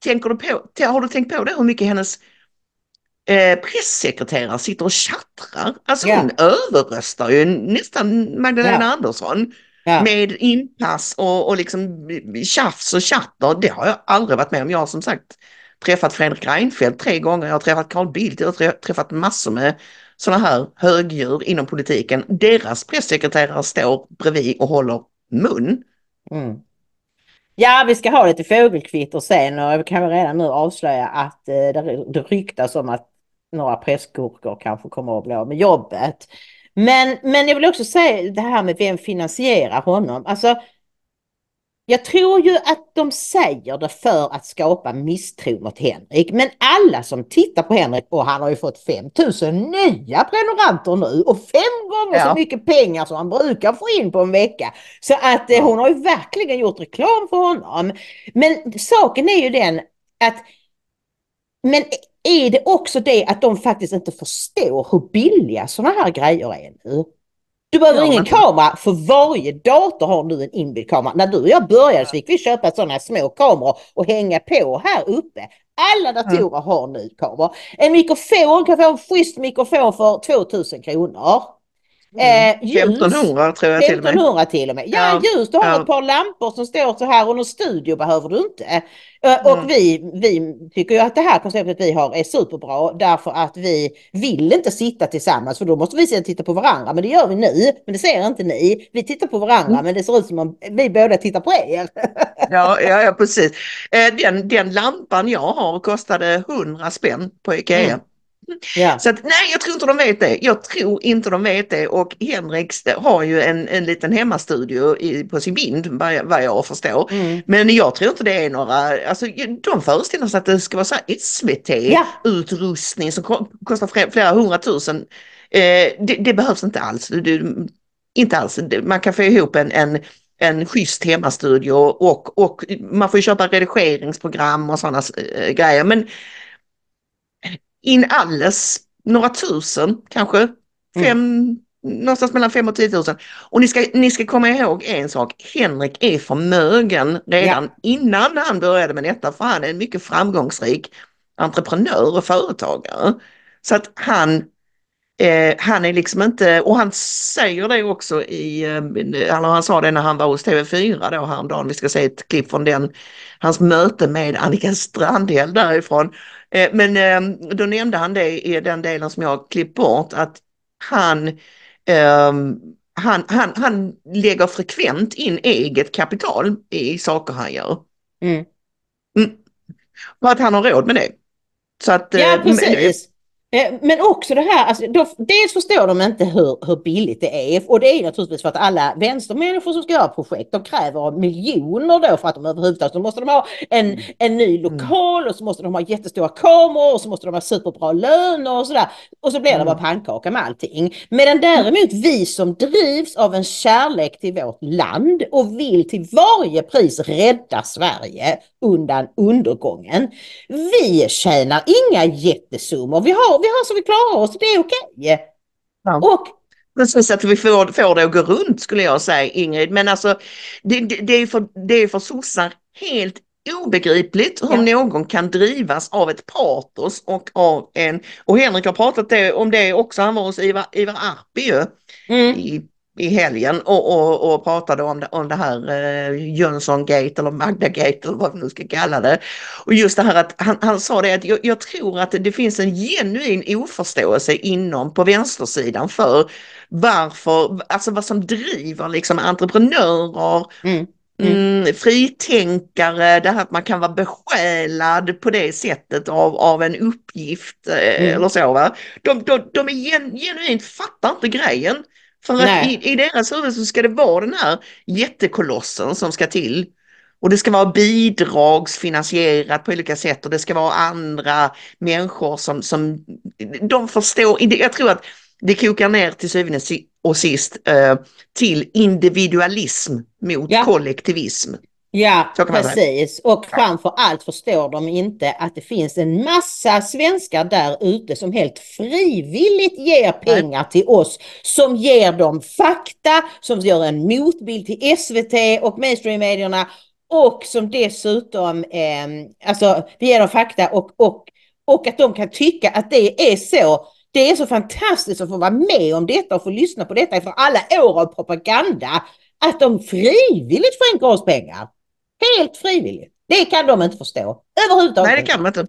tänker du på, har du tänkt på det hur mycket hennes eh, pressekreterare sitter och tjattrar? Alltså Ja. hon överröstar ju nästan Magdalena Ja. Andersson Ja. med inpass och, och liksom tjafs och chatter. Det har jag aldrig varit med om. Jag har som sagt träffat Fredrik Reinfeldt tre gånger. Jag har träffat Carl Bildt. Jag har trä- träffat massor med sådana här högdjur inom politiken. Deras pressekreterare står bredvid och håller mun. Mm. Ja, vi ska ha lite fågelkvitter sen och vi kan väl redan nu avslöja att eh, det, det ryktas om att några pressgurkor kanske kommer att bli av med jobbet. Men, men jag vill också säga det här med vem finansierar honom. Alltså, jag tror ju att de säger det för att skapa misstro mot Henrik. Men alla som tittar på Henrik, och han har ju fått 5000 nya prenumeranter nu och fem gånger Ja. så mycket pengar som han brukar få in på en vecka. Så att eh, hon har ju verkligen gjort reklam för honom. Men saken är ju den att men är det också det att de faktiskt inte förstår hur billiga sådana här grejer är nu? Du behöver Ja, ingen men- kamera, för varje dator har nu en inbyggd kamera. När du och jag började så fick vi köpa sådana små kameror och hänga på här uppe. Alla datorer har nu kameror. En mikrofon kan få en schysst mikrofon för 2000 kronor. Eh, ljus, 1500 tror jag till och med. 1500 till och med. Ja, Ja, ljus, du har ja. ett par lampor som står så här och någon studio behöver du inte. Eh, Och Mm. vi, vi tycker ju att det här konceptet vi har är superbra därför att vi vill inte sitta tillsammans för då måste vi titta på varandra. Men det gör vi nu, men det ser inte ni. Vi tittar på varandra Mm. men det ser ut som om vi båda tittar på er. Ja, ja, ja precis. Eh, Den, den lampan jag har kostade 100 spänn på Ikea. Ja. Så att, nej, jag tror inte de vet det. Jag tror inte de vet det och Henrik har ju en, en liten hemmastudio i, på sin vind vad jag, förstår. Mm. Men jag tror inte det är några, alltså de föreställer sig att det ska vara så. SVT-utrustning som ko- kostar flera, hundratusen. Eh, det, det behövs inte alls. Det, inte alls. Man kan få ihop en, en, en schysst hemmastudio och, och man får köpa redigeringsprogram och sådana eh, grejer. Men in alles några tusen kanske. Fem, Någonstans mellan fem och 10 000. Och ni ska, ni ska komma ihåg en sak. Henrik är förmögen redan innan han började med detta. För han är en mycket framgångsrik entreprenör och företagare. Så att han, eh, han är liksom inte, och han säger det också i, eh, eller han sa det när han var hos TV4 då häromdagen. Vi ska se ett klipp från den, hans möte med Annika Strandhäll därifrån. Eh, Men eh, då nämnde han det i den delen som jag klippt bort att han, ehm, han, han, han lägger frekvent in eget kapital i saker han gör. Mm. Mm. För att han har råd med det. Så att, Ja, eh, precis. Eh, Men också det här, alltså, då, dels förstår de inte hur, hur billigt det är och det är naturligtvis för att alla vänstermänniskor som ska göra projekt de kräver miljoner då för att de överhuvudtaget, så måste de ha en, en ny lokal och så måste de ha jättestora kameror och så måste de ha superbra löner och sådär. Och så blir det Mm. bara pannkaka med allting. Medan däremot vi som drivs av en kärlek till vårt land och vill till varje pris rädda Sverige undan undergången. Vi tjänar inga jättesummor. Vi har, vi har så vi klarar oss, det är okej. Ja. Och Precis att vi får, får det att gå runt skulle jag säga Ingrid. Men alltså det, det, det är för, det är för sossar helt obegripligt hur någon kan drivas av ett patos och av en, och Henrik har pratat det, om det också, han var hos Ivar, Ivar Arpi ju mm, i, i helgen och, och, och pratade om det, om det här eh, Jönsson-gate eller Magda-gate eller vad vi nu ska kalla det. Och just det här att han, han sa det att jag, jag tror att det finns en genuin oförståelse inom på vänstersidan för varför, alltså vad som driver liksom entreprenörer, mm, Mm, fritänkare, det här att man kan vara besjälad på det sättet av, av en uppgift eh, Mm. eller så. Va? De, de, de är gen, genuint fattar inte grejen. För att i, i deras huvud så ska det vara den här jättekolossen som ska till. Och det ska vara bidragsfinansierat på olika sätt och det ska vara andra människor som, som de förstår. Jag tror att det kokar ner till syvende och sist eh, till individualism mot Ja. kollektivism. Ja, man säga. precis. Och framför allt förstår de inte att det finns en massa svenskar där ute som helt frivilligt ger pengar till oss. Som ger dem fakta, som gör en motbild till SVT och mainstream-medierna och som dessutom, eh, alltså vi ger dem fakta och, och, och att de kan tycka att det är så. Det är så fantastiskt att få vara med om detta och få lyssna på detta efter alla år av propaganda. Att de frivilligt skänker oss pengar. Helt frivilligt. Det kan de inte förstå. Överhuvudtaget Nej, det kan man inte.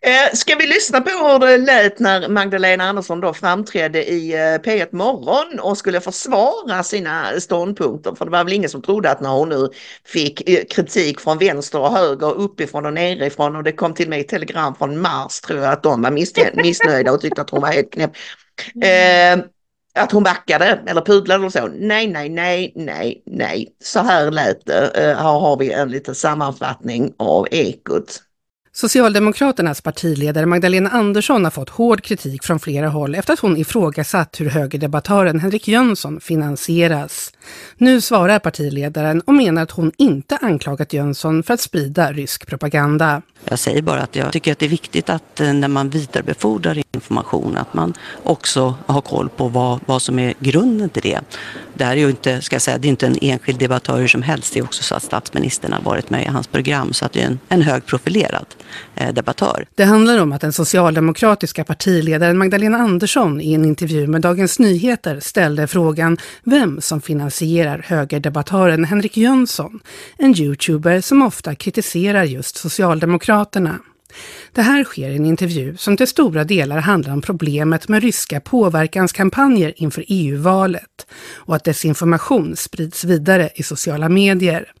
Eh, ska vi lyssna på hur det lät när Magdalena Andersson då framträdde i eh, P1 Morgon och skulle försvara sina ståndpunkter? För det var väl ingen som trodde att när hon nu fick eh, kritik från vänster och höger, uppifrån och nerifrån och det kom till mig telegram från Mars tror jag att de var missnöjda och tyckte att hon var helt knäpp. Eh, att hon backade eller pudlade och så. Nej, nej, nej, nej, nej. Så här lät det. Eh, här har vi en liten sammanfattning av Ekot. Socialdemokraternas partiledare Magdalena Andersson har fått hård kritik från flera håll efter att hon ifrågasatt hur högerdebattören Henrik Jönsson finansieras. Nu svarar partiledaren och menar att hon inte anklagat Jönsson för att sprida rysk propaganda. Jag säger bara att jag tycker att det är viktigt att eh, när man vidarebefordrar information att man också har koll på vad, vad som är grunden till det. Det här är ju inte, ska jag säga, det är inte en enskild debattör hur som helst. Det är också så att statsministern har varit med i hans program så att det är en, en högprofilerad Eh, debattör. Det handlar om att den socialdemokratiska partiledaren Magdalena Andersson i en intervju med Dagens Nyheter ställde frågan vem som finansierar högerdebattören Henrik Jönsson, en youtuber som ofta kritiserar just Socialdemokraterna. Det här sker i en intervju som till stora delar handlar om problemet med ryska påverkanskampanjer inför EU-valet och att desinformation sprids vidare i sociala medier.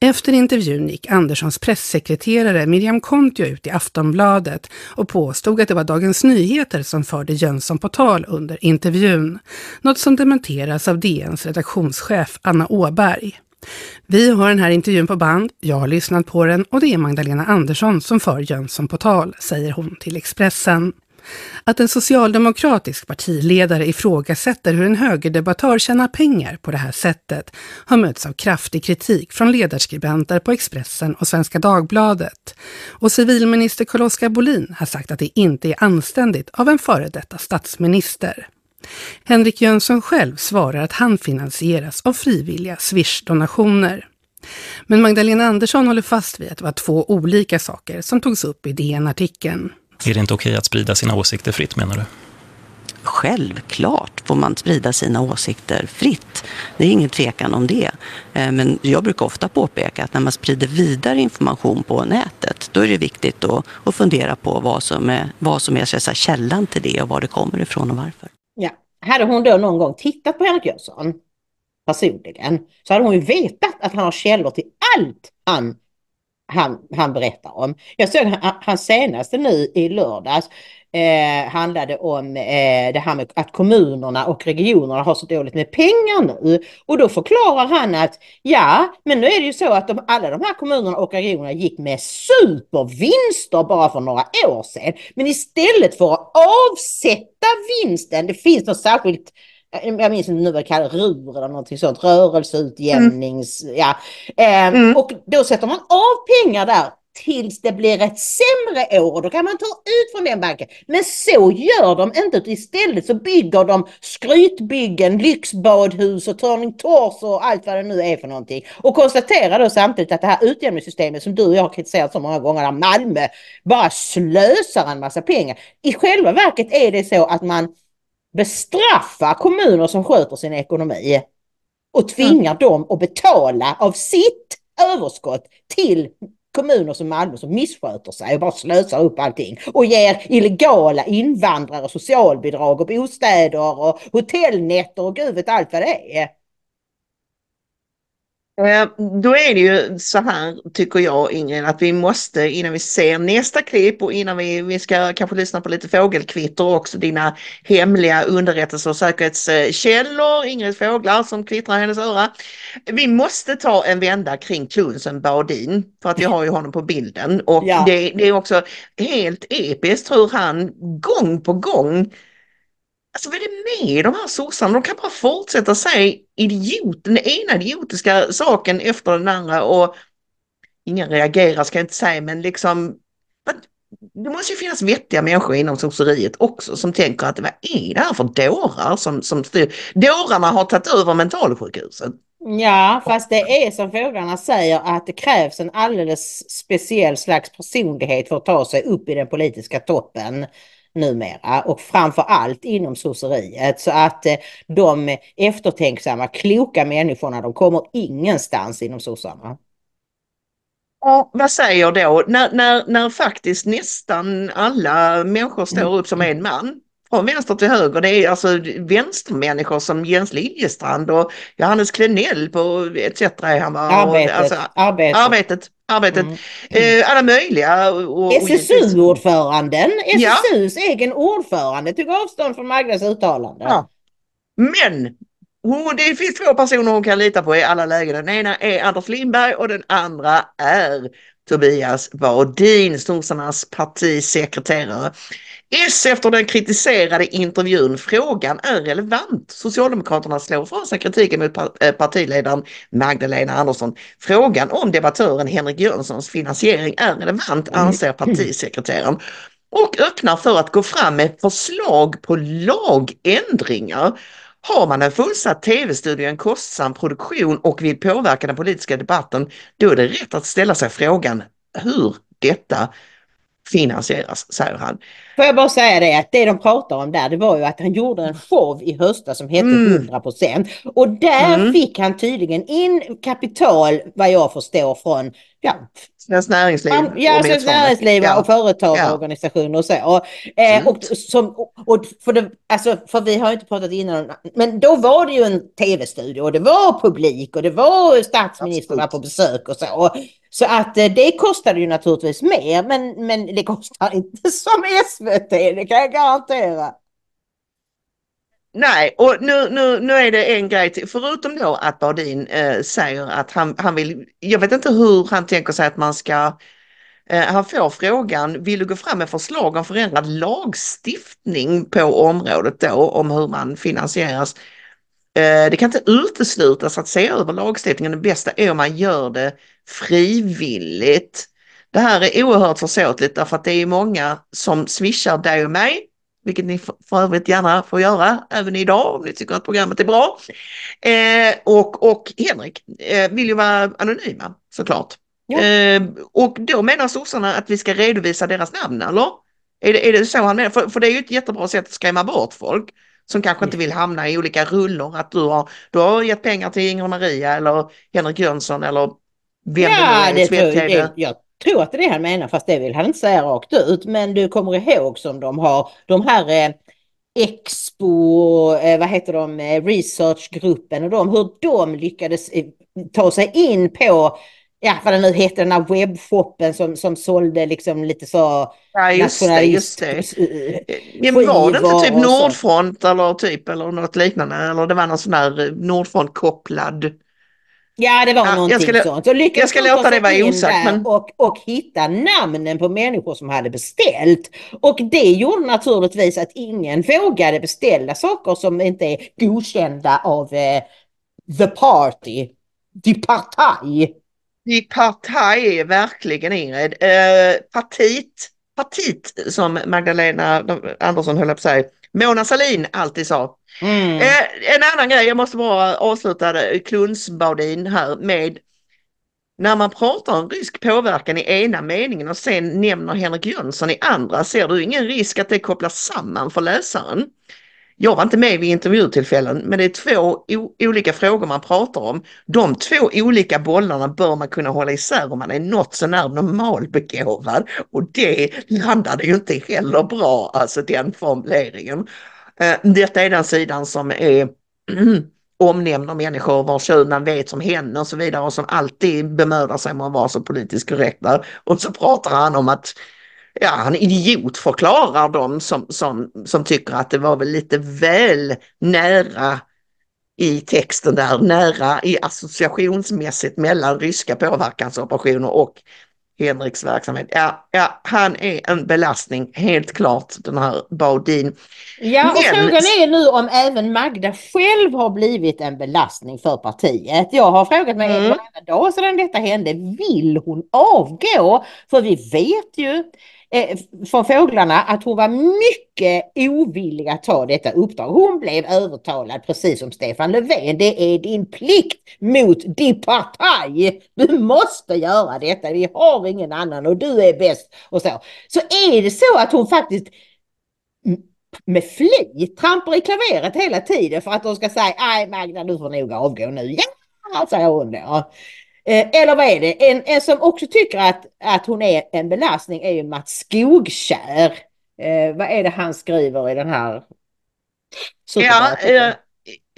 Efter intervjun gick Anderssons pressekreterare Miriam Kontio ut i Aftonbladet och påstod att det var Dagens Nyheter som förde Jönsson på tal under intervjun. Något som dementeras av DNs redaktionschef Anna Åberg. Vi har den här intervjun på band, jag har lyssnat på den och det är Magdalena Andersson som för Jönsson på tal, säger hon till Expressen. Att en socialdemokratisk partiledare ifrågasätter hur en högerdebattör tjänar pengar på det här sättet har mötts av kraftig kritik från ledarskribenter på Expressen och Svenska Dagbladet. Och civilminister Carl-Oskar Bolin har sagt att det inte är anständigt av en före detta statsminister. Henrik Jönsson själv svarar att han finansieras av frivilliga Swish-donationer. Men Magdalena Andersson håller fast vid att det var två olika saker som togs upp i DN-artikeln. Är det inte okej att sprida sina åsikter fritt menar du? Självklart får man sprida sina åsikter fritt. Det är ingen tvekan om det. Eh, men jag brukar ofta påpeka att när man sprider vidare information på nätet då är det viktigt att, fundera på vad som är, vad som är så säga, källan till det och var det kommer ifrån och varför. Ja. Hade hon då någon gång tittat på Henrik Jönsson personligen så hade hon ju vetat att han har källor till allt han han, han berättar om. Jag såg hans senaste nu i lördags eh, handlade om eh, det här med att kommunerna och regionerna har så dåligt med pengar nu. Och då förklarar han att ja, men nu är det ju så att de, alla de här kommunerna och regionerna gick med supervinster bara för några år sedan. Men istället för att avsätta vinsten, det finns något särskilt jag minns inte nu vad det kallas, RUR eller någonting sånt, rörelseutjämnings, mm. ja. Eh, mm. Och då sätter man av pengar där tills det blir ett sämre år och då kan man ta ut från den banken. Men så gör de inte, istället så bygger de skrytbyggen, lyxbadhus och Turning Torso och allt vad det nu är för någonting. Och konstaterar då samtidigt att det här utjämningssystemet som du och jag har kritiserat så många gånger, där Malmö bara slösar en massa pengar. I själva verket är det så att man bestraffar kommuner som sköter sin ekonomi och tvingar mm. dem att betala av sitt överskott till kommuner som Malmö som missköter sig och bara slösar upp allting och ger illegala invandrare socialbidrag och bostäder och hotellnätter och gud vet allt vad det är. Då är det ju så här tycker jag Ingrid att vi måste innan vi ser nästa klipp och innan vi, vi ska kanske lyssna på lite fågelkvitter också dina hemliga underrättelse och säkerhetskällor, Ingrid Fåglar som kvittrar hennes öra. Vi måste ta en vända kring Klunsen Baudin för att vi har ju honom på bilden och ja. det, det är också helt episkt hur han gång på gång Alltså vad är det med de här sossarna? De kan bara fortsätta säga idiot, den ena idiotiska saken efter den andra och ingen reagerar ska jag inte säga men liksom det måste ju finnas vettiga människor inom sosseriet också som tänker att vad är det här för dårar som, som styr? Dårarna har tagit över mentalsjukhuset. Ja, fast det är som fåglarna säger att det krävs en alldeles speciell slags personlighet för att ta sig upp i den politiska toppen numera och framför allt inom sosseriet. Så att eh, de eftertänksamma, kloka människorna, de kommer ingenstans inom sossarna. Ja, vad säger då, när, när, när faktiskt nästan alla människor står upp som en man, från vänster till höger, det är alltså vänstermänniskor som Jens Liljestrand och Johannes Klenell på ETC? Arbetet. Och, alltså, arbetet. arbetet, arbetet. Mm. Eh, alla möjliga. Och SSU-ordföranden, Ja. SSUs egen ordförande tog avstånd från Magdas uttalande. Ja. Men hon, det finns två personer hon kan lita på i alla lägen. Den ena är Anders Lindberg och den andra är Tobias Baudin, sossarnas partisekreterare. S efter den kritiserade intervjun. Frågan är relevant. Socialdemokraterna slår ifrån sig kritiken mot eh, partiledaren Magdalena Andersson. Frågan om debattören Henrik Jönssons finansiering är relevant anser partisekreteraren och öppnar för att gå fram med förslag på lagändringar. Har man en fullsatt tv-studio, en kostsam produktion och vill påverka den politiska debatten, då är det rätt att ställa sig frågan hur detta finansieras, säger han. Får jag bara säga det att det de pratar om där det var ju att han gjorde en show i höstas som hette Mm. 100% och där Mm. fick han tydligen in kapital vad jag förstår från ja, Svenskt Näringsliv. Och ja Svenskt. Näringsliv Ja. och företag och organisationer och så. Och, eh, Mm. och, som, och, och för, det, alltså, för vi har ju inte pratat innan, men då var det ju en tv-studio och det var publik och det var statsministern var på besök och så. Och, så att eh, det kostade ju naturligtvis mer, men, men det kostar inte som SVT, det kan jag garantera. Nej, och nu, nu, nu är det en grej till. Förutom då att Bardin eh, säger att han, han vill, jag vet inte hur han tänker sig att man ska, eh, han får frågan, vill du gå fram med förslag om förändrad lagstiftning på området då, om hur man finansieras? Eh, det kan inte uteslutas att se över lagstiftningen, det bästa är om man gör det frivilligt. Det här är oerhört försåtligt därför att det är många som swishar dig och mig vilket ni för för övrigt gärna får göra även idag om ni tycker att programmet är bra. Eh, och, och Henrik eh, vill ju vara anonyma såklart. Ja. Eh, och då menar sossarna att vi ska redovisa deras namn eller? Är det, är det så han menar? För, för det är ju ett jättebra sätt att skrämma bort folk som kanske inte vill hamna i olika rullor. Att du har, du har gett pengar till Inger Maria eller HenrikJönsson eller vem ja, det nu det är. tror, det, jag tror att det är det han menar, fast det vill han inte säga rakt ut. Men du kommer ihåg som de har, de här eh, Expo, eh, vad heter de, eh, researchgruppen och de, hur de lyckades eh, ta sig in på, ja vad det nu heter, den här webbshoppen som, som sålde liksom lite så Ja, just det, just det. eh, Ja, var det inte typ och. Nordfront eller typ eller något liknande eller det var någon sån där Nordfront kopplad. Ja, det var Ja, jag någonting ska lå- sånt. Så lyckades jag ska låta det vara osagt, men- och, och hitta namnen på människor som hade beställt. Och det gjorde naturligtvis att ingen vågade beställa saker som inte är godkända av eh, the party, the partaj. I partaj verkligen Ingrid. Eh, partit, partit som Magdalena Andersson höll på att säga. Mona Sahlin alltid sa. Mm. Eh, en annan grej, jag måste bara avsluta Klunsbaudin här med när man pratar om rysk påverkan i ena meningen och sen nämner Henrik Jönsson i andra, ser du ingen risk att det kopplas samman för läsaren? Jag var inte med vid intervjutillfällen, men det är två olika frågor man pratar om. De två olika bollarna bör man kunna hålla isär om man är något sånär normalbegåvad. Och det landade ju inte heller bra, alltså den formuleringen. Eh, detta är den sidan som är omnämner människor vars kön man vet som henne och så vidare och som alltid bemödar sig om att vara så politiskt korrekt. Och så pratar han om att ja, han idiotförklarar dem som, som, som tycker att det var väl lite väl nära i texten där, nära i associationsmässigt mellan ryska påverkansoperationer och Henriks verksamhet. Ja, ja, han är en belastning, helt klart, den här Baudin. Ja, och Men- frågan är nu om även Magda själv har blivit en belastning för partiet. Jag har frågat mig Mm. varenda dag sedan detta hände, vill hon avgå? För vi vet ju eh, från fåglarna att hon var mycket ovillig att ta detta uppdrag. Hon blev övertalad precis som Stefan Löfven. Det är din plikt mot din partaj. Du måste göra detta. Vi har ingen annan och du är bäst och så. Så är det så att hon faktiskt med flit trampar i klaveret hela tiden för att de ska säga nej Magda du får nog avgå nu. Ja, säger hon då. Eh, eller vad är det? En, en som också tycker att, att hon är en belastning är ju Mats Skogkär. Eh, vad är det han skriver i den här? Ja, eh,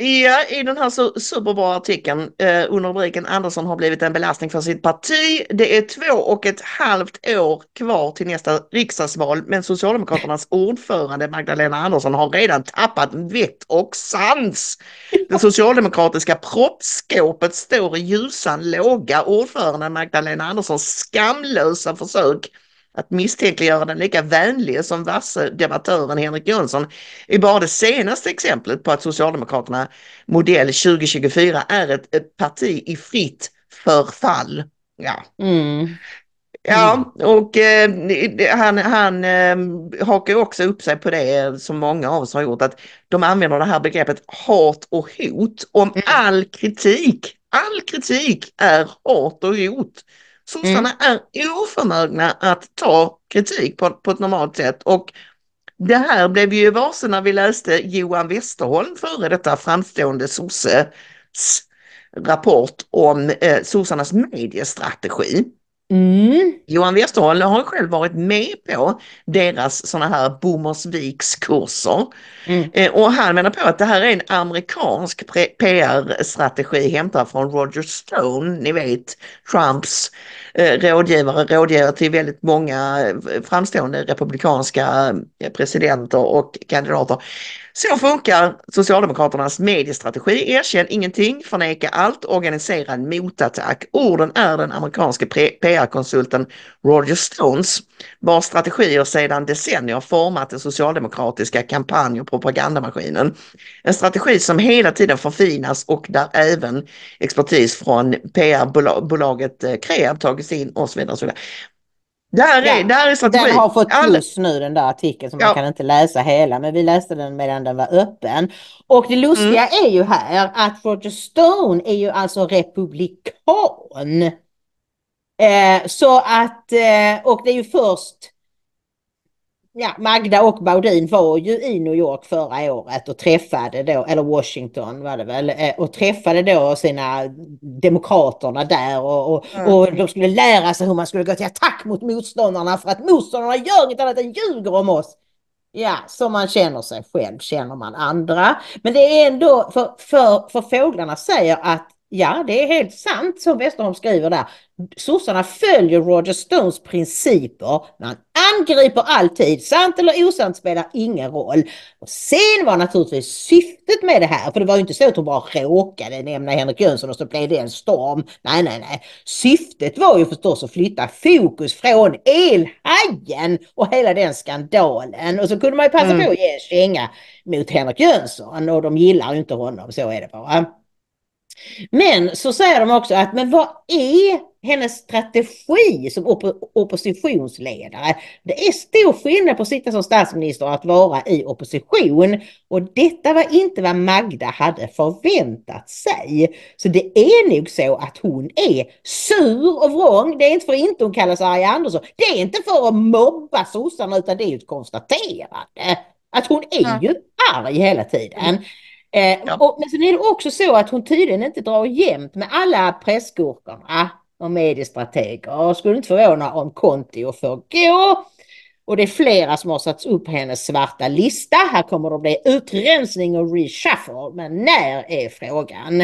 Ja, i den här su superbra artikeln eh, under rubriken Andersson har blivit en belastning för sitt parti. Det är två och ett halvt år kvar till nästa riksdagsval men Socialdemokraternas ordförande Magdalena Andersson har redan tappat vett och sans. Det socialdemokratiska proppskåpet står i ljusan låga. Ordförande Magdalena Anderssons skamlösa försök att misstänkliggöra den lika vänlige som vasse debattören Henrik Jönsson är bara det senaste exemplet på att Socialdemokraterna modell 2024 är ett, ett parti i fritt förfall. Ja. Mm. Ja, och eh, han, han eh, hakar också upp sig på det som många av oss har gjort, att de använder det här begreppet hat och hot om mm. all kritik. All kritik är hat och hot. Sossarna mm. är oförmögna att ta kritik på, på ett normalt sätt och det här blev ju varse när vi läste Johan Westerholm, före detta framstående sosse, rapport om eh, sossarnas mediestrategi. Mm. Johan Westerholm har själv varit med på deras sådana här Bommersviks kurser. Mm. Eh, och han menar på att det här är en amerikansk PR-strategi hämtad från Roger Stone, ni vet Trumps eh, rådgivare, rådgivare till väldigt många eh, framstående republikanska presidenter och kandidater. Så funkar Socialdemokraternas mediestrategi. Erkänn ingenting, förneka allt, organisera en motattack. Orden är den amerikanske PR-konsulten Roger Stones, vars strategier sedan decennier format den socialdemokratiska kampanj och propagandamaskinen. En strategi som hela tiden förfinas och där även expertis från PR-bolaget eh, Kreab tagits in och så vidare. Och så vidare. Där är, ja, är strategi. Den har fått plus nu den där artikeln så ja. man kan inte läsa hela men vi läste den medan den var öppen. Och det lustiga mm. är ju här att Roger Stone är ju alltså republikan. Eh, så att, eh, och det är ju först ja, Magda och Baudin var ju i New York förra året och träffade då, eller Washington var det väl, eh, och träffade då sina demokraterna där och, och, mm. och de skulle lära sig hur man skulle gå till attack mot motståndarna för att motståndarna gör inget annat än ljuger om oss. Ja, som man känner sig själv känner man andra. Men det är ändå, för, för, för fåglarna säger att Ja, det är helt sant som Westerholm skriver där. Sossarna följer Roger Stones principer. Man angriper alltid. Sant eller osant spelar ingen roll. Och sen var naturligtvis syftet med det här, för det var ju inte så att hon bara råkade nämna Henrik Jönsson och så blev det en storm. Nej, nej, nej. Syftet var ju förstås att flytta fokus från elhajen och hela den skandalen. Och så kunde man ju passa mm. på att ge en känga mot Henrik Jönsson och de gillar ju inte honom, så är det bara. Men så säger de också att men vad är hennes strategi som opp oppositionsledare? Det är stor skillnad på att sitta som statsminister och att vara i opposition. Och detta var inte vad Magda hade förväntat sig. Så det är nog så att hon är sur och vrång. Det är inte för inte hon kallar sig Arja Andersson. Det är inte för att mobba sossarna utan det är ett konstaterande. Att hon är ju arg hela tiden. Eh, ja. och, men sen är det också så att hon tydligen inte drar jämnt med alla pressgurkorna och mediestrateger. Och skulle inte förvåna om Conti får gå. Och det är flera som har satts upp på hennes svarta lista. Här kommer det att bli utrensning och reshuffle. Men när är frågan?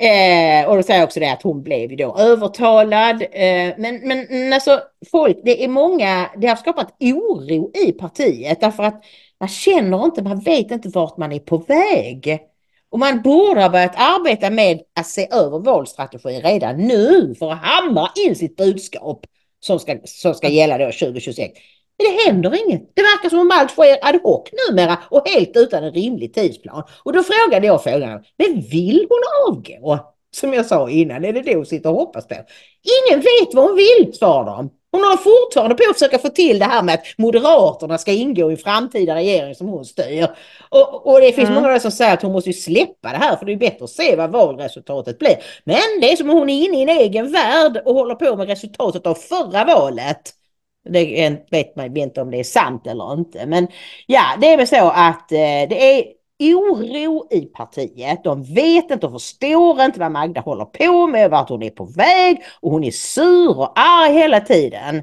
Eh, och då säger jag också det att hon blev då övertalad. Eh, men, men alltså folk, det är många, det har skapat oro i partiet därför att man känner inte, man vet inte vart man är på väg. Och man borde ha börjat arbeta med att se över valstrategin redan nu för att hamra in sitt budskap som ska, som ska gälla då 2026. Men det händer inget. Det verkar som om allt sker ad hoc numera och helt utan en rimlig tidsplan. Och då frågade jag frågan, men vill hon avgå? Som jag sa innan, är det det hon sitter och hoppas på? Ingen vet vad hon vill, sa de. Hon har fortfarande på att försöka få till det här med att Moderaterna ska ingå i framtida regering som hon styr. Och, och det finns mm. många som säger att hon måste släppa det här för det är bättre att se vad valresultatet blir. Men det är som att hon är inne i en egen värld och håller på med resultatet av förra valet. Det vet man inte om det är sant eller inte. Men ja, det är väl så att eh, det är oro i partiet. De vet inte och förstår inte vad Magda håller på med, vart hon är på väg och hon är sur och arg hela tiden.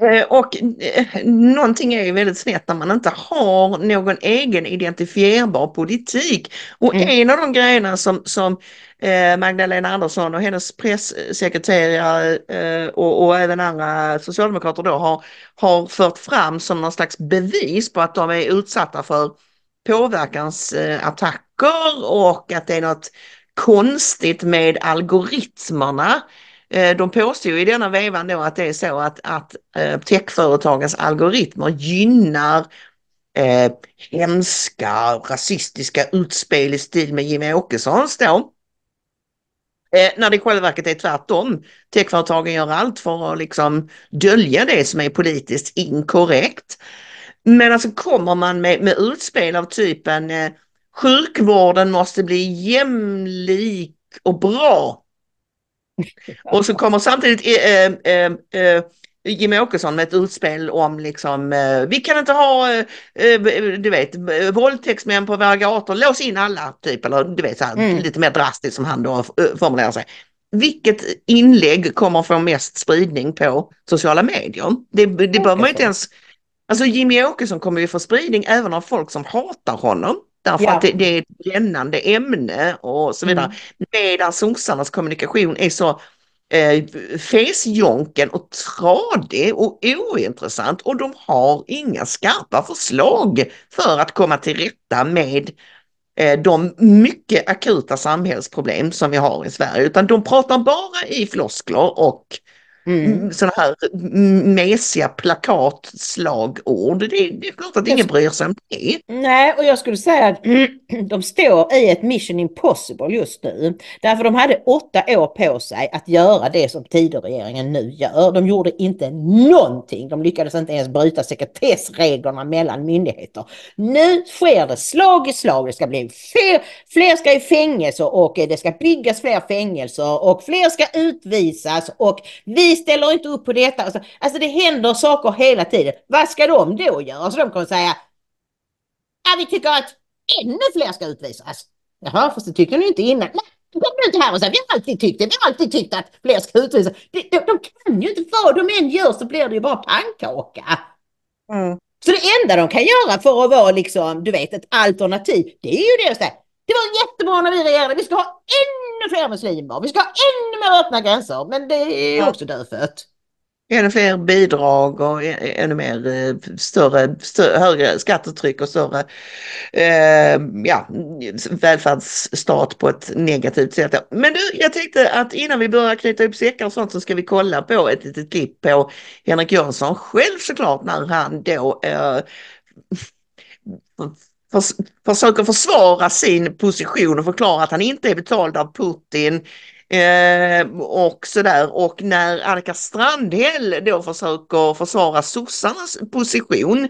Eh, och eh, någonting är ju väldigt snett när man inte har någon egen identifierbar politik. Och Mm. en av de grejerna som, som Eh, Magdalena Andersson och hennes pressekreterare eh, och, och även andra socialdemokrater då har, har fört fram som någon slags bevis på att de är utsatta för påverkansattacker och att det är något konstigt med algoritmerna. Eh, de påstår ju i denna vevan då att det är så att, att techföretagens algoritmer gynnar eh, hemska rasistiska utspel i stil med Jimmie Åkessons då. Eh, när det i själva verket är tvärtom. Techföretagen gör allt för att liksom dölja det som är politiskt inkorrekt. Men alltså kommer man med, med utspel av typen eh, sjukvården måste bli jämlik och bra. Och så kommer samtidigt eh, eh, eh, Jimmie Åkesson med ett utspel om liksom, eh, vi kan inte ha, eh, eh, du vet, våldtäktsmän på våra gator, lås in alla, typ, eller du vet, så här, Mm. lite mer drastiskt som han då formulerar sig. Vilket inlägg kommer få mest spridning på sociala medier? Det, det behöver man ju inte ens, alltså Jimmie Åkesson kommer ju få spridning även av folk som hatar honom. Därför Ja. att det, det är ett brännande ämne och så vidare. Mm. Medan sossarnas kommunikation är så eh, fesjonken och tradig och ointressant och de har inga skarpa förslag för att komma till rätta med eh, de mycket akuta samhällsproblem som vi har i Sverige utan de pratar bara i floskler och Mm. sådana här mm, mesiga plakatslagord. Det, det är klart att ingen bryr sig om det. Nej, och jag skulle säga att de står i ett mission impossible just nu. Därför de hade åtta år på sig att göra det som Tidöregeringen nu gör. De gjorde inte någonting. De lyckades inte ens bryta sekretessreglerna mellan myndigheter. Nu sker det slag i slag. Det ska bli fler, fler ska i fängelse och det ska byggas fler fängelser och fler ska utvisas och vi ställer inte upp på detta. Alltså, alltså det händer saker hela tiden. Vad ska de då göra? Så de kommer säga Ja, vi tycker att ännu fler ska utvisas. Jaha, fast det tyckte ni inte innan. Nej, kom nu inte här och säg vi har alltid tyckt det. Vi har alltid tyckt att fler ska utvisas. De, de, de kan ju inte, vad de än gör så blir det ju bara pannkaka. Så det enda de kan göra för att vara liksom, du vet, ett alternativ, det är ju det att säga. Det var jättebra när vi regerade. Vi ska ha ännu fler muslimer. Vi ska ha ännu mer öppna gränser. Men det är också dödfött. Ännu fler bidrag och ännu mer eh, större, större högre skattetryck och större eh, ja, välfärdsstat på ett negativt sätt. Men du, jag tänkte att innan vi börjar knyta upp säckar och sånt så ska vi kolla på ett litet klipp på Henrik Jönsson själv såklart när han då eh, förs försöker försvara sin position och förklara att han inte är betald av Putin eh, och sådär. Och när Annika Strandhäll då försöker försvara sossarnas position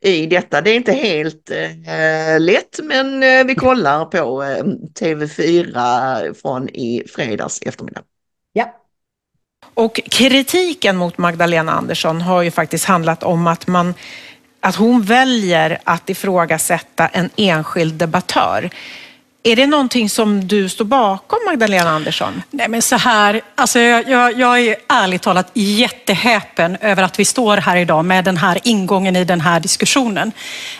i detta. Det är inte helt eh, lätt men eh, vi kollar på eh, TV4 från i fredags eftermiddag. Ja. Och kritiken mot Magdalena Andersson har ju faktiskt handlat om att, man, att hon väljer att ifrågasätta en enskild debattör. Är det någonting som du står bakom Magdalena Andersson? Nej men så här, alltså jag, jag, jag är ärligt talat jättehäpen över att vi står här idag med den här ingången i den här diskussionen.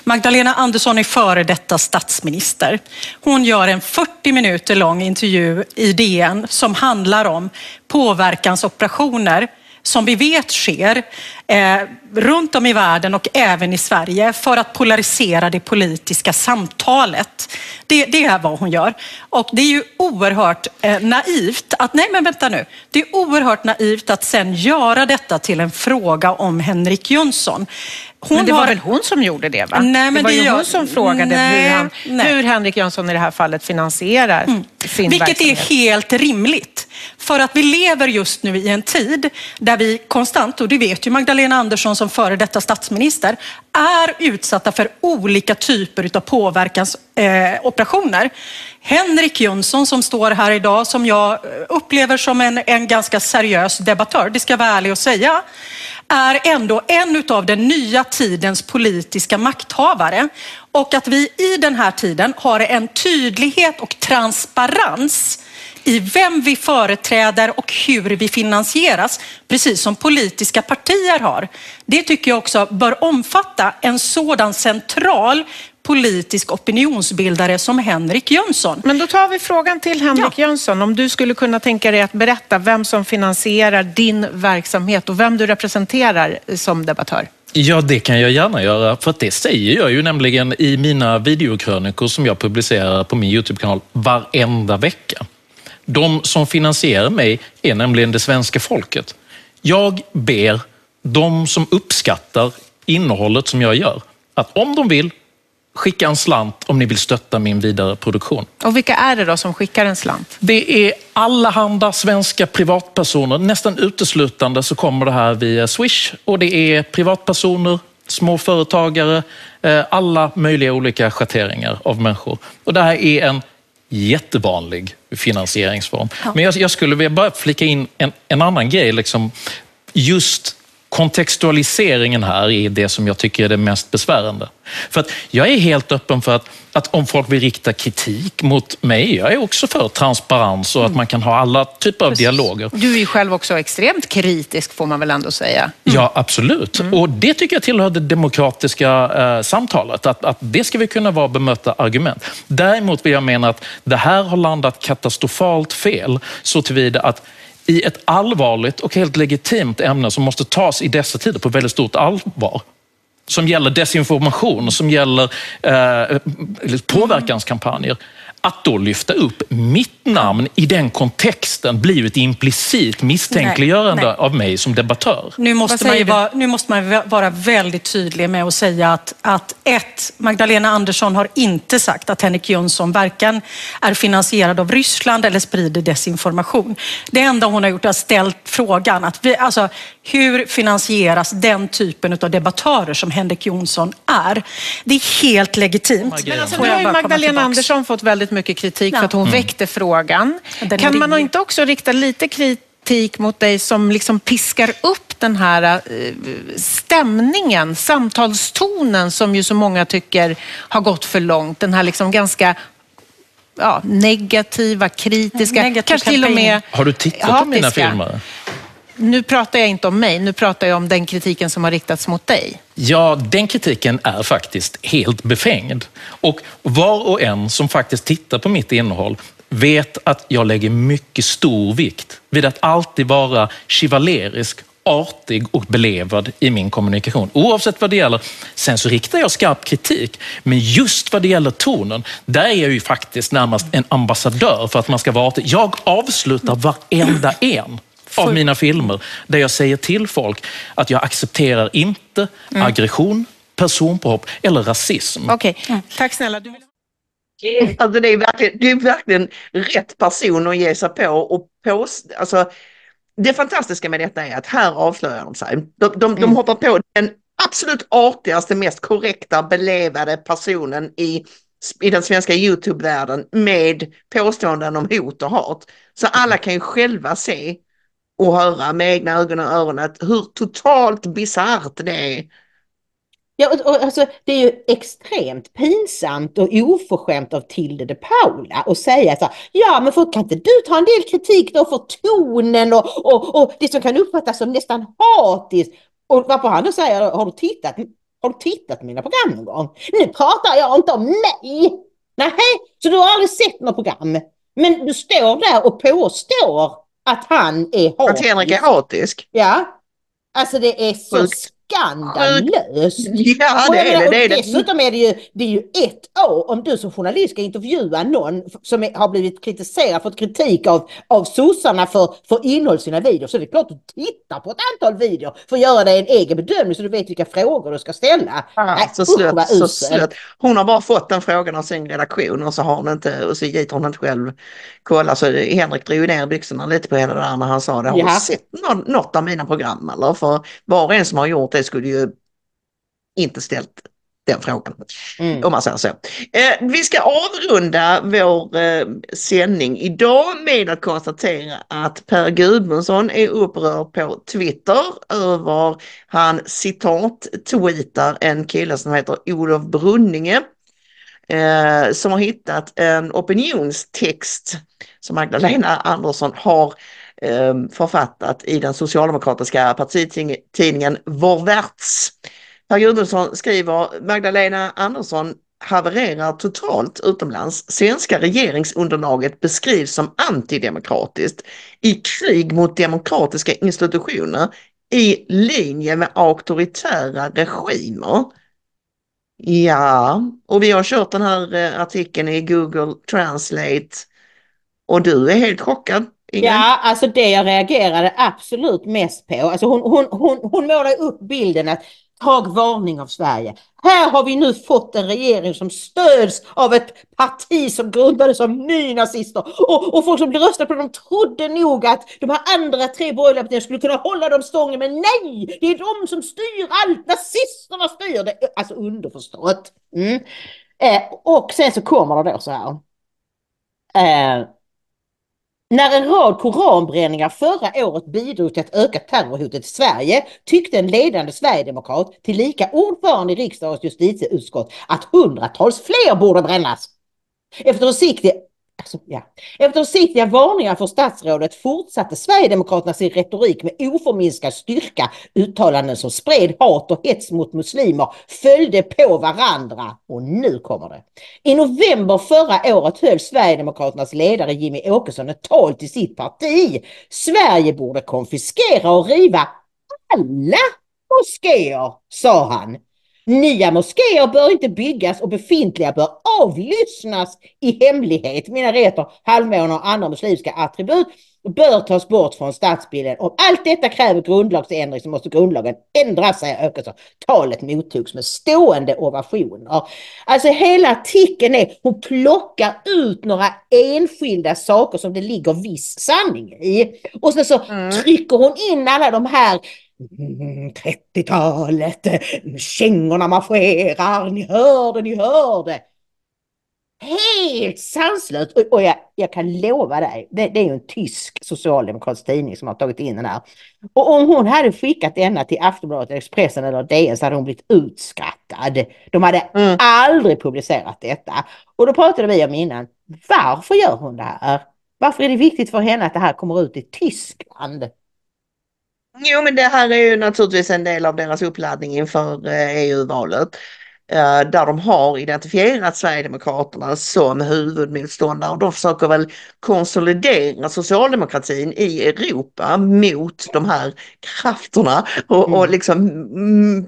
Magdalena Andersson är före detta statsminister. Hon gör en 40 minuter lång intervju i DN som handlar om påverkansoperationer som vi vet sker eh, runt om i världen och även i Sverige för att polarisera det politiska samtalet. Det, det är vad hon gör. Och det är ju oerhört eh, naivt att, nej men vänta nu, det är oerhört naivt att sen göra detta till en fråga om Henrik Jönsson. Hon men det var har- väl hon som gjorde det? Va? Nej, men det var det ju gör- hon som frågade Nej, hur, han, nej. hur Henrik Jönsson i det här fallet finansierar sin Vilket verksamhet. är helt rimligt. För att vi lever just nu i en tid där vi konstant, och det vet ju Magdalena Andersson som före detta statsminister, är utsatta för olika typer av påverkansoperationer. Eh. Henrik Jönsson som står här idag, som jag eh, upplever som en, en ganska seriös debattör, det ska jag vara ärlig och säga, är ändå en av den nya tidens politiska makthavare och att vi i den här tiden har en tydlighet och transparens i vem vi företräder och hur vi finansieras, precis som politiska partier har. Det tycker jag också bör omfatta en sådan central politisk opinionsbildare som Henrik Jönsson. Men då tar vi frågan till Henrik ja. Jönsson. Om du skulle kunna tänka dig att berätta vem som finansierar din verksamhet och vem du representerar som debattör. Ja, det kan jag gärna göra. För det säger jag ju nämligen i mina videokrönikor som jag publicerar på min YouTube-kanal varenda vecka. De som finansierar mig är nämligen det svenska folket. Jag ber de som uppskattar innehållet som jag gör att om de vill skicka en slant om ni vill stötta min vidare produktion. Och vilka är det då som skickar en slant? Det är allehanda svenska privatpersoner. Nästan uteslutande så kommer det här via Swish och det är privatpersoner, småföretagare, eh, alla möjliga olika schatteringar av människor. Och det här är en jättevanlig finansieringsform. Ja. Men jag, jag, skulle vilja bara flika in en, en annan grej. Liksom, just kontextualiseringen här är det som jag tycker är det mest besvärande. För att jag är helt öppen för att, att om folk vill rikta kritik mot mig, jag är också för transparens och att man kan ha alla typer av Precis. dialoger. Du är ju själv också extremt kritisk får man väl ändå säga. Mm. Ja, absolut. Mm. Och det tycker jag tillhör det demokratiska eh, samtalet, att, att det ska vi kunna vara bemöta argument. Däremot vill jag mena att det här har landat katastrofalt fel så tillvida att i ett allvarligt och helt legitimt ämne som måste tas i dessa tider på väldigt stort allvar som gäller desinformation, som gäller eh, påverkanskampanjer. Att då lyfta upp mitt namn i den kontexten blir ett implicit misstänkliggörande nej, nej. av mig som debattör. Nu måste, man vara, nu måste man vara väldigt tydlig med att säga att, att ett, Magdalena Andersson har inte sagt att Henrik Jönsson varken är finansierad av Ryssland eller sprider desinformation. Det enda hon har gjort är ställt frågan att vi, alltså, hur finansieras den typen av debattörer som Henrik Jonsson är? Det är helt legitimt. Men alltså, nu har ju Magdalena Andersson fått väldigt mycket kritik ja. för att hon mm. väckte frågan. Den kan man inte också rikta lite kritik mot dig som liksom piskar upp den här eh, stämningen, samtalstonen som ju så många tycker har gått för långt. Den här liksom ganska ja, negativa, kritiska, Negativ kanske till och med Har du tittat på mina filmer? Nu pratar jag inte om mig, nu pratar jag om den kritiken som har riktats mot dig. Ja, den kritiken är faktiskt helt befängd. Och var och en som faktiskt tittar på mitt innehåll vet att jag lägger mycket stor vikt vid att alltid vara chivalerisk artig och belevad i min kommunikation. Oavsett vad det gäller. Sen så riktar jag skarp kritik, men just vad det gäller tonen, där är jag ju faktiskt närmast en ambassadör för att man ska vara artig. Jag avslutar varenda en av mina filmer där jag säger till folk att jag accepterar inte mm. aggression, personpåhopp eller rasism. Okej, okay. mm. tack snälla. Du. Alltså det, är verkligen, det är verkligen rätt person att ge sig på och påstå, alltså det fantastiska med detta är att här avslöjar de sig. De, de, mm. de hoppar på den absolut artigaste, mest korrekta, belevade personen i, i den svenska Youtube-världen med påståenden om hot och hat. Så alla kan ju själva se och höra med egna ögon och öronen hur totalt bisarrt det är. Ja, och, och, alltså, det är ju extremt pinsamt och oförskämt av Tilde de Paula att säga så här, ja men för, kan inte du ta en del kritik då för tonen och, och, och det som kan uppfattas som nästan hatiskt? Och varpå han då säger, har du tittat, har du tittat på mina program någon gång? Nu pratar jag inte om mig! Nej, så du har aldrig sett något program? Men du står där och påstår att han är hatisk. Att Henrik är hatisk? Ja. Alltså det är så skandalöst. Ja, det är det. det, är det. Dessutom är det, ju, det är ju ett år om du som journalist ska intervjua någon som är, har blivit kritiserad, fått kritik av, av sossarna för, för innehåll i sina videor. Så det är klart att du tittar på ett antal videor för att göra dig en egen bedömning så du vet vilka frågor du ska ställa. Ja, Nej, så slött, så slött. Hon har bara fått den frågan av sin redaktion och så har hon inte, och så gick hon inte själv kolla. Så Henrik drog ner byxorna lite på henne där när han sa det. Har du sett något av mina program eller? För var och en som har gjort det skulle ju inte ställt den frågan. Mm. Om man säger så. Eh, vi ska avrunda vår eh, sändning idag med att konstatera att Per Gudmundsson är upprörd på Twitter över han citat tweetar en kille som heter Olof Brunninge eh, som har hittat en opinionstext som Magdalena Andersson har Ehm, författat i den socialdemokratiska partitidningen Vår Värts. Per Gudmundsson skriver Magdalena Andersson havererar totalt utomlands. Svenska regeringsunderlaget beskrivs som antidemokratiskt i krig mot demokratiska institutioner i linje med auktoritära regimer. Ja, och vi har kört den här eh, artikeln i Google Translate och du är helt chockad. Ingen? Ja, alltså det jag reagerade absolut mest på, alltså hon, hon, hon, hon målade upp bilden att tag varning av Sverige. Här har vi nu fått en regering som stöds av ett parti som grundades av nynazister och, och folk som blev röstade på dem trodde nog att de här andra tre borgerliga partierna skulle kunna hålla dem stången men nej, det är de som styr allt, nazisterna styr det. Alltså underförstått. Mm. Eh, och sen så kommer det då så här. Eh, när en rad koranbränningar förra året bidrog till att öka terrorhotet i Sverige tyckte en ledande sverigedemokrat, tillika ordförande i riksdagens justitieutskott, att hundratals fler borde brännas. Efter försiktig Alltså, ja. Efter sittiga varningar från statsrådet fortsatte Sverigedemokraterna sin retorik med oförminskad styrka. Uttalanden som spred hat och hets mot muslimer följde på varandra. Och nu kommer det. I november förra året höll Sverigedemokraternas ledare Jimmy Åkesson ett tal till sitt parti. Sverige borde konfiskera och riva alla moskéer, sa han. Nya moskéer bör inte byggas och befintliga bör avlyssnas i hemlighet. Minareter, halvmånar och andra muslimska attribut bör tas bort från stadsbilden. Om allt detta kräver grundlagsändring så måste grundlagen ändras, säger Åkesson. Talet mottogs med stående ovationer. Alltså hela artikeln är, hon plockar ut några enskilda saker som det ligger viss sanning i. Och sen så mm. trycker hon in alla de här 30-talet, mm, kängorna marscherar, ni hörde, ni hörde. Helt sanslöst! Och, och jag, jag, kan lova dig, det, det, är ju en tysk socialdemokratisk tidning som har tagit in den här. Och om hon hade skickat denna till Aftonbladet, Expressen eller DN så hade hon blivit utskrattad. De hade mm. aldrig publicerat detta. Och då pratade vi om innan, varför gör hon det här? Varför är det viktigt för henne att det här kommer ut i Tyskland? Jo, men det här är ju naturligtvis en del av deras uppladdning inför EU-valet. Eh, e eh, där de har identifierat Sverigedemokraterna som huvudmotståndare och de försöker väl konsolidera socialdemokratin i Europa mot de här krafterna och, mm. och liksom mm,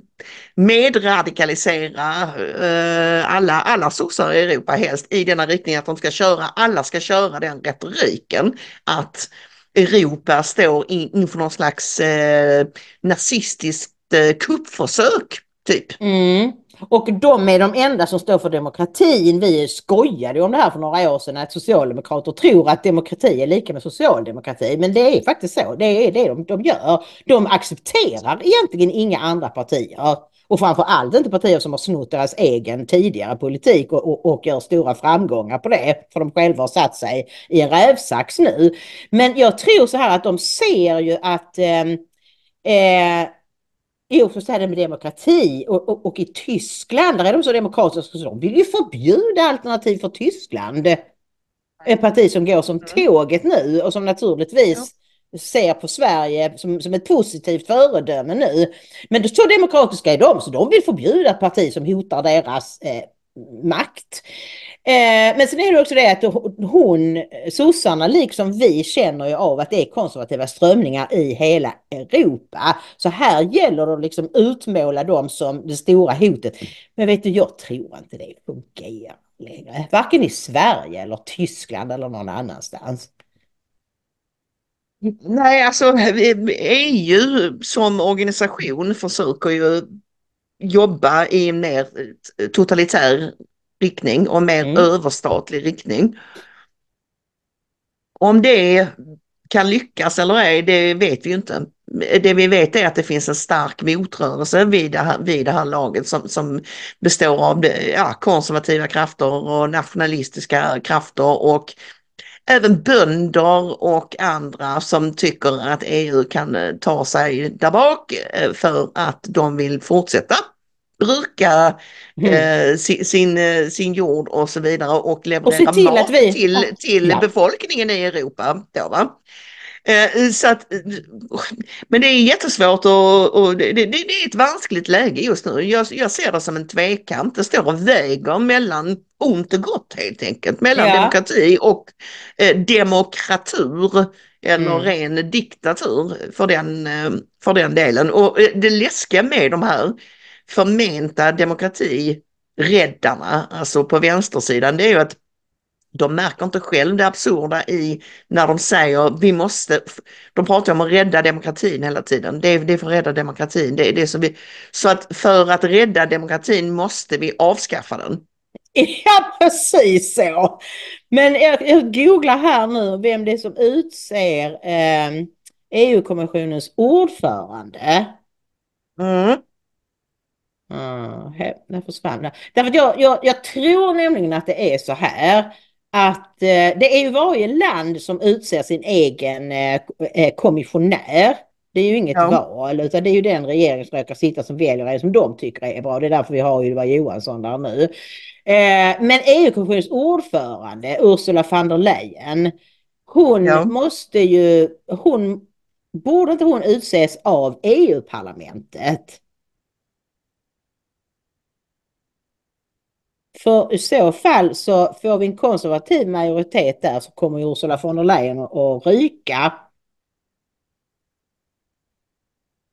medradikalisera uh, alla, alla sossar i Europa helst i denna riktning att de ska köra, alla ska köra den retoriken att Europa står in, inför någon slags eh, nazistiskt eh, kuppförsök. Typ. Mm. Och de är de enda som står för demokratin. Vi skojade om det här för några år sedan att socialdemokrater tror att demokrati är lika med socialdemokrati. Men det är faktiskt så. Det är det de, de gör. De accepterar egentligen inga andra partier. Och framför allt inte partier som har snott deras egen tidigare politik och, och, och gör stora framgångar på det. För de själva har satt sig i en rävsax nu. Men jag tror så här att de ser ju att ehm, eh, så är det med demokrati och, och, och, i Tyskland, där är de så demokratiska så de vill ju förbjuda alternativ för Tyskland. Ett parti som går som tåget nu och som naturligtvis ser på Sverige som, som ett positivt föredöme nu. Men så demokratiska är de, så de vill förbjuda ett parti som hotar deras eh, makt. Eh, men sen är det också det att hon, sossarna, liksom vi känner ju av att det är konservativa strömningar i hela Europa. Så här gäller det att liksom utmåla dem som det stora hotet. Men vet du, jag tror inte det fungerar längre. Varken i Sverige eller Tyskland eller någon annanstans. Nej, alltså EU som organisation försöker ju jobba i en mer totalitär riktning och mer mm. överstatlig riktning. Om det kan lyckas eller ej, det vet vi ju inte. det vi vet är att det finns en stark motrörelse vid det här, vid det här laget som, som består av ja, konservativa krafter och nationalistiska krafter och även bönder och andra som tycker att EU kan eh, ta sig där bak eh, för att de vill fortsätta bruka mm. eh, sin, sin, eh, sin jord och så vidare och leverera och till mat vi... till, till ja. befolkningen i Europa. Då, va? Eh, så att, men det är jättesvårt och, och det, det, det, är ett vanskligt läge just nu. Jag, jag ser det som en tvekamp. Det står och väger mellan ont och gott helt enkelt. Mellan ja. demokrati och eh, demokratur eller mm. ren diktatur för den, eh, för den delen. Och eh, det läskiga med de här förmenta demokratiräddarna, alltså på vänstersidan, det är ju att de märker inte själv det absurda i när de säger vi måste, de pratar om att rädda demokratin hela tiden, det är, det är för att rädda demokratin, det är det som vi, så att för att rädda demokratin måste vi avskaffa den. Ja, precis så. Men jag, jag googlar här nu vem det är som utser eh, EU-kommissionens ordförande. Mm. Uh, där försvann det. Därför att jag, jag, jag tror nämligen att det är så här att eh, det är ju varje land som utser sin egen eh, eh, kommissionär. Det är ju inget ja. val utan det är ju den regering som råkar sitta som väljer det som de tycker är bra. Det är därför vi har Ylva Johansson där nu. Eh, men EU-kommissionens ordförande Ursula von der Leyen, hon ja. måste ju, hon, borde inte hon utses av EU-parlamentet? För i så fall så får vi en konservativ majoritet där så kommer Ursula von der Leyen att ryka.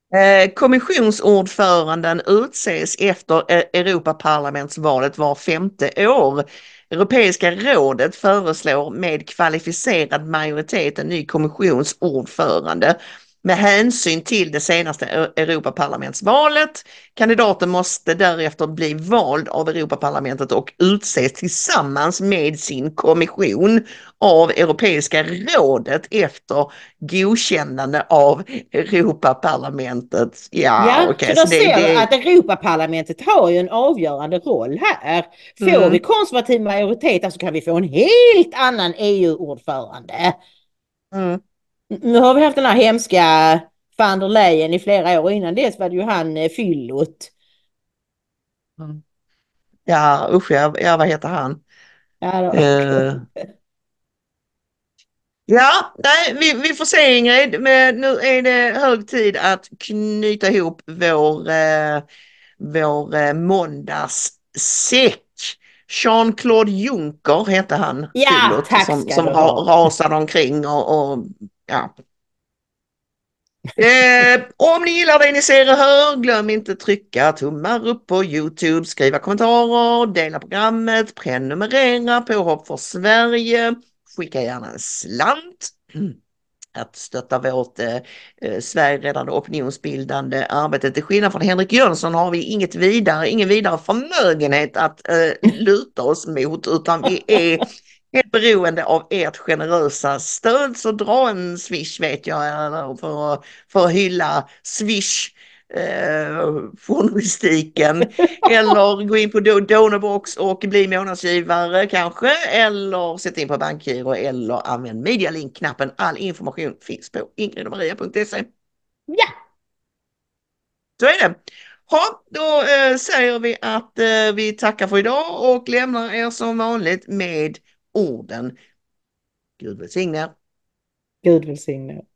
Eh, Eh, kommissionsordföranden utses efter eh, Europaparlamentsvalet var femte år. Europeiska rådet föreslår med kvalificerad majoritet en ny kommissionsordförande med hänsyn till det senaste Europaparlamentsvalet. Kandidaten måste därefter bli vald av Europaparlamentet och utses tillsammans med sin kommission av Europeiska rådet efter godkännande av Europaparlamentet. Ja, ja okay, så då det, ser det... att Europaparlamentet har ju en avgörande roll här. Får mm. vi konservativ majoritet så kan vi få en helt annan EU-ordförande. Mm. Nu har vi haft den här hemska van der Leyen i flera år. Innan dess var det ju han eh, Fyllot. Mm. Ja usch ja, ja vad heter han? Ja, uh, ja nej, vi, vi får se Ingrid, men nu är det hög tid att knyta ihop vår, eh, vår eh, måndagssäck. Jean-Claude Juncker hette han. Ja, tack som, som rasade omkring och, och ja. Eh, om ni gillar det ni ser och hör, glöm inte trycka tummar upp på Youtube, skriva kommentarer, dela programmet, prenumerera på Hopp för Sverige, skicka gärna en slant. Att stötta vårt eh, eh Sverigeräddande opinionsbildande arbete. Till skillnad från Henrik Jönsson har vi inget vidare, ingen vidare förmögenhet att eh, luta oss mot utan vi är helt beroende av ert generösa stöd så dra en swish vet jag för, att, för att hylla swish eh, journalistiken eller gå in på Donorbox och bli månadsgivare kanske eller sätt in på bankgiro eller använd medialink-knappen. All information finns på ingridomaria.se. Ja! Så är det. Ja, då eh, säger vi att eh, vi tackar för idag och lämnar er som vanligt med orden. Gud välsigne. Gud välsigne.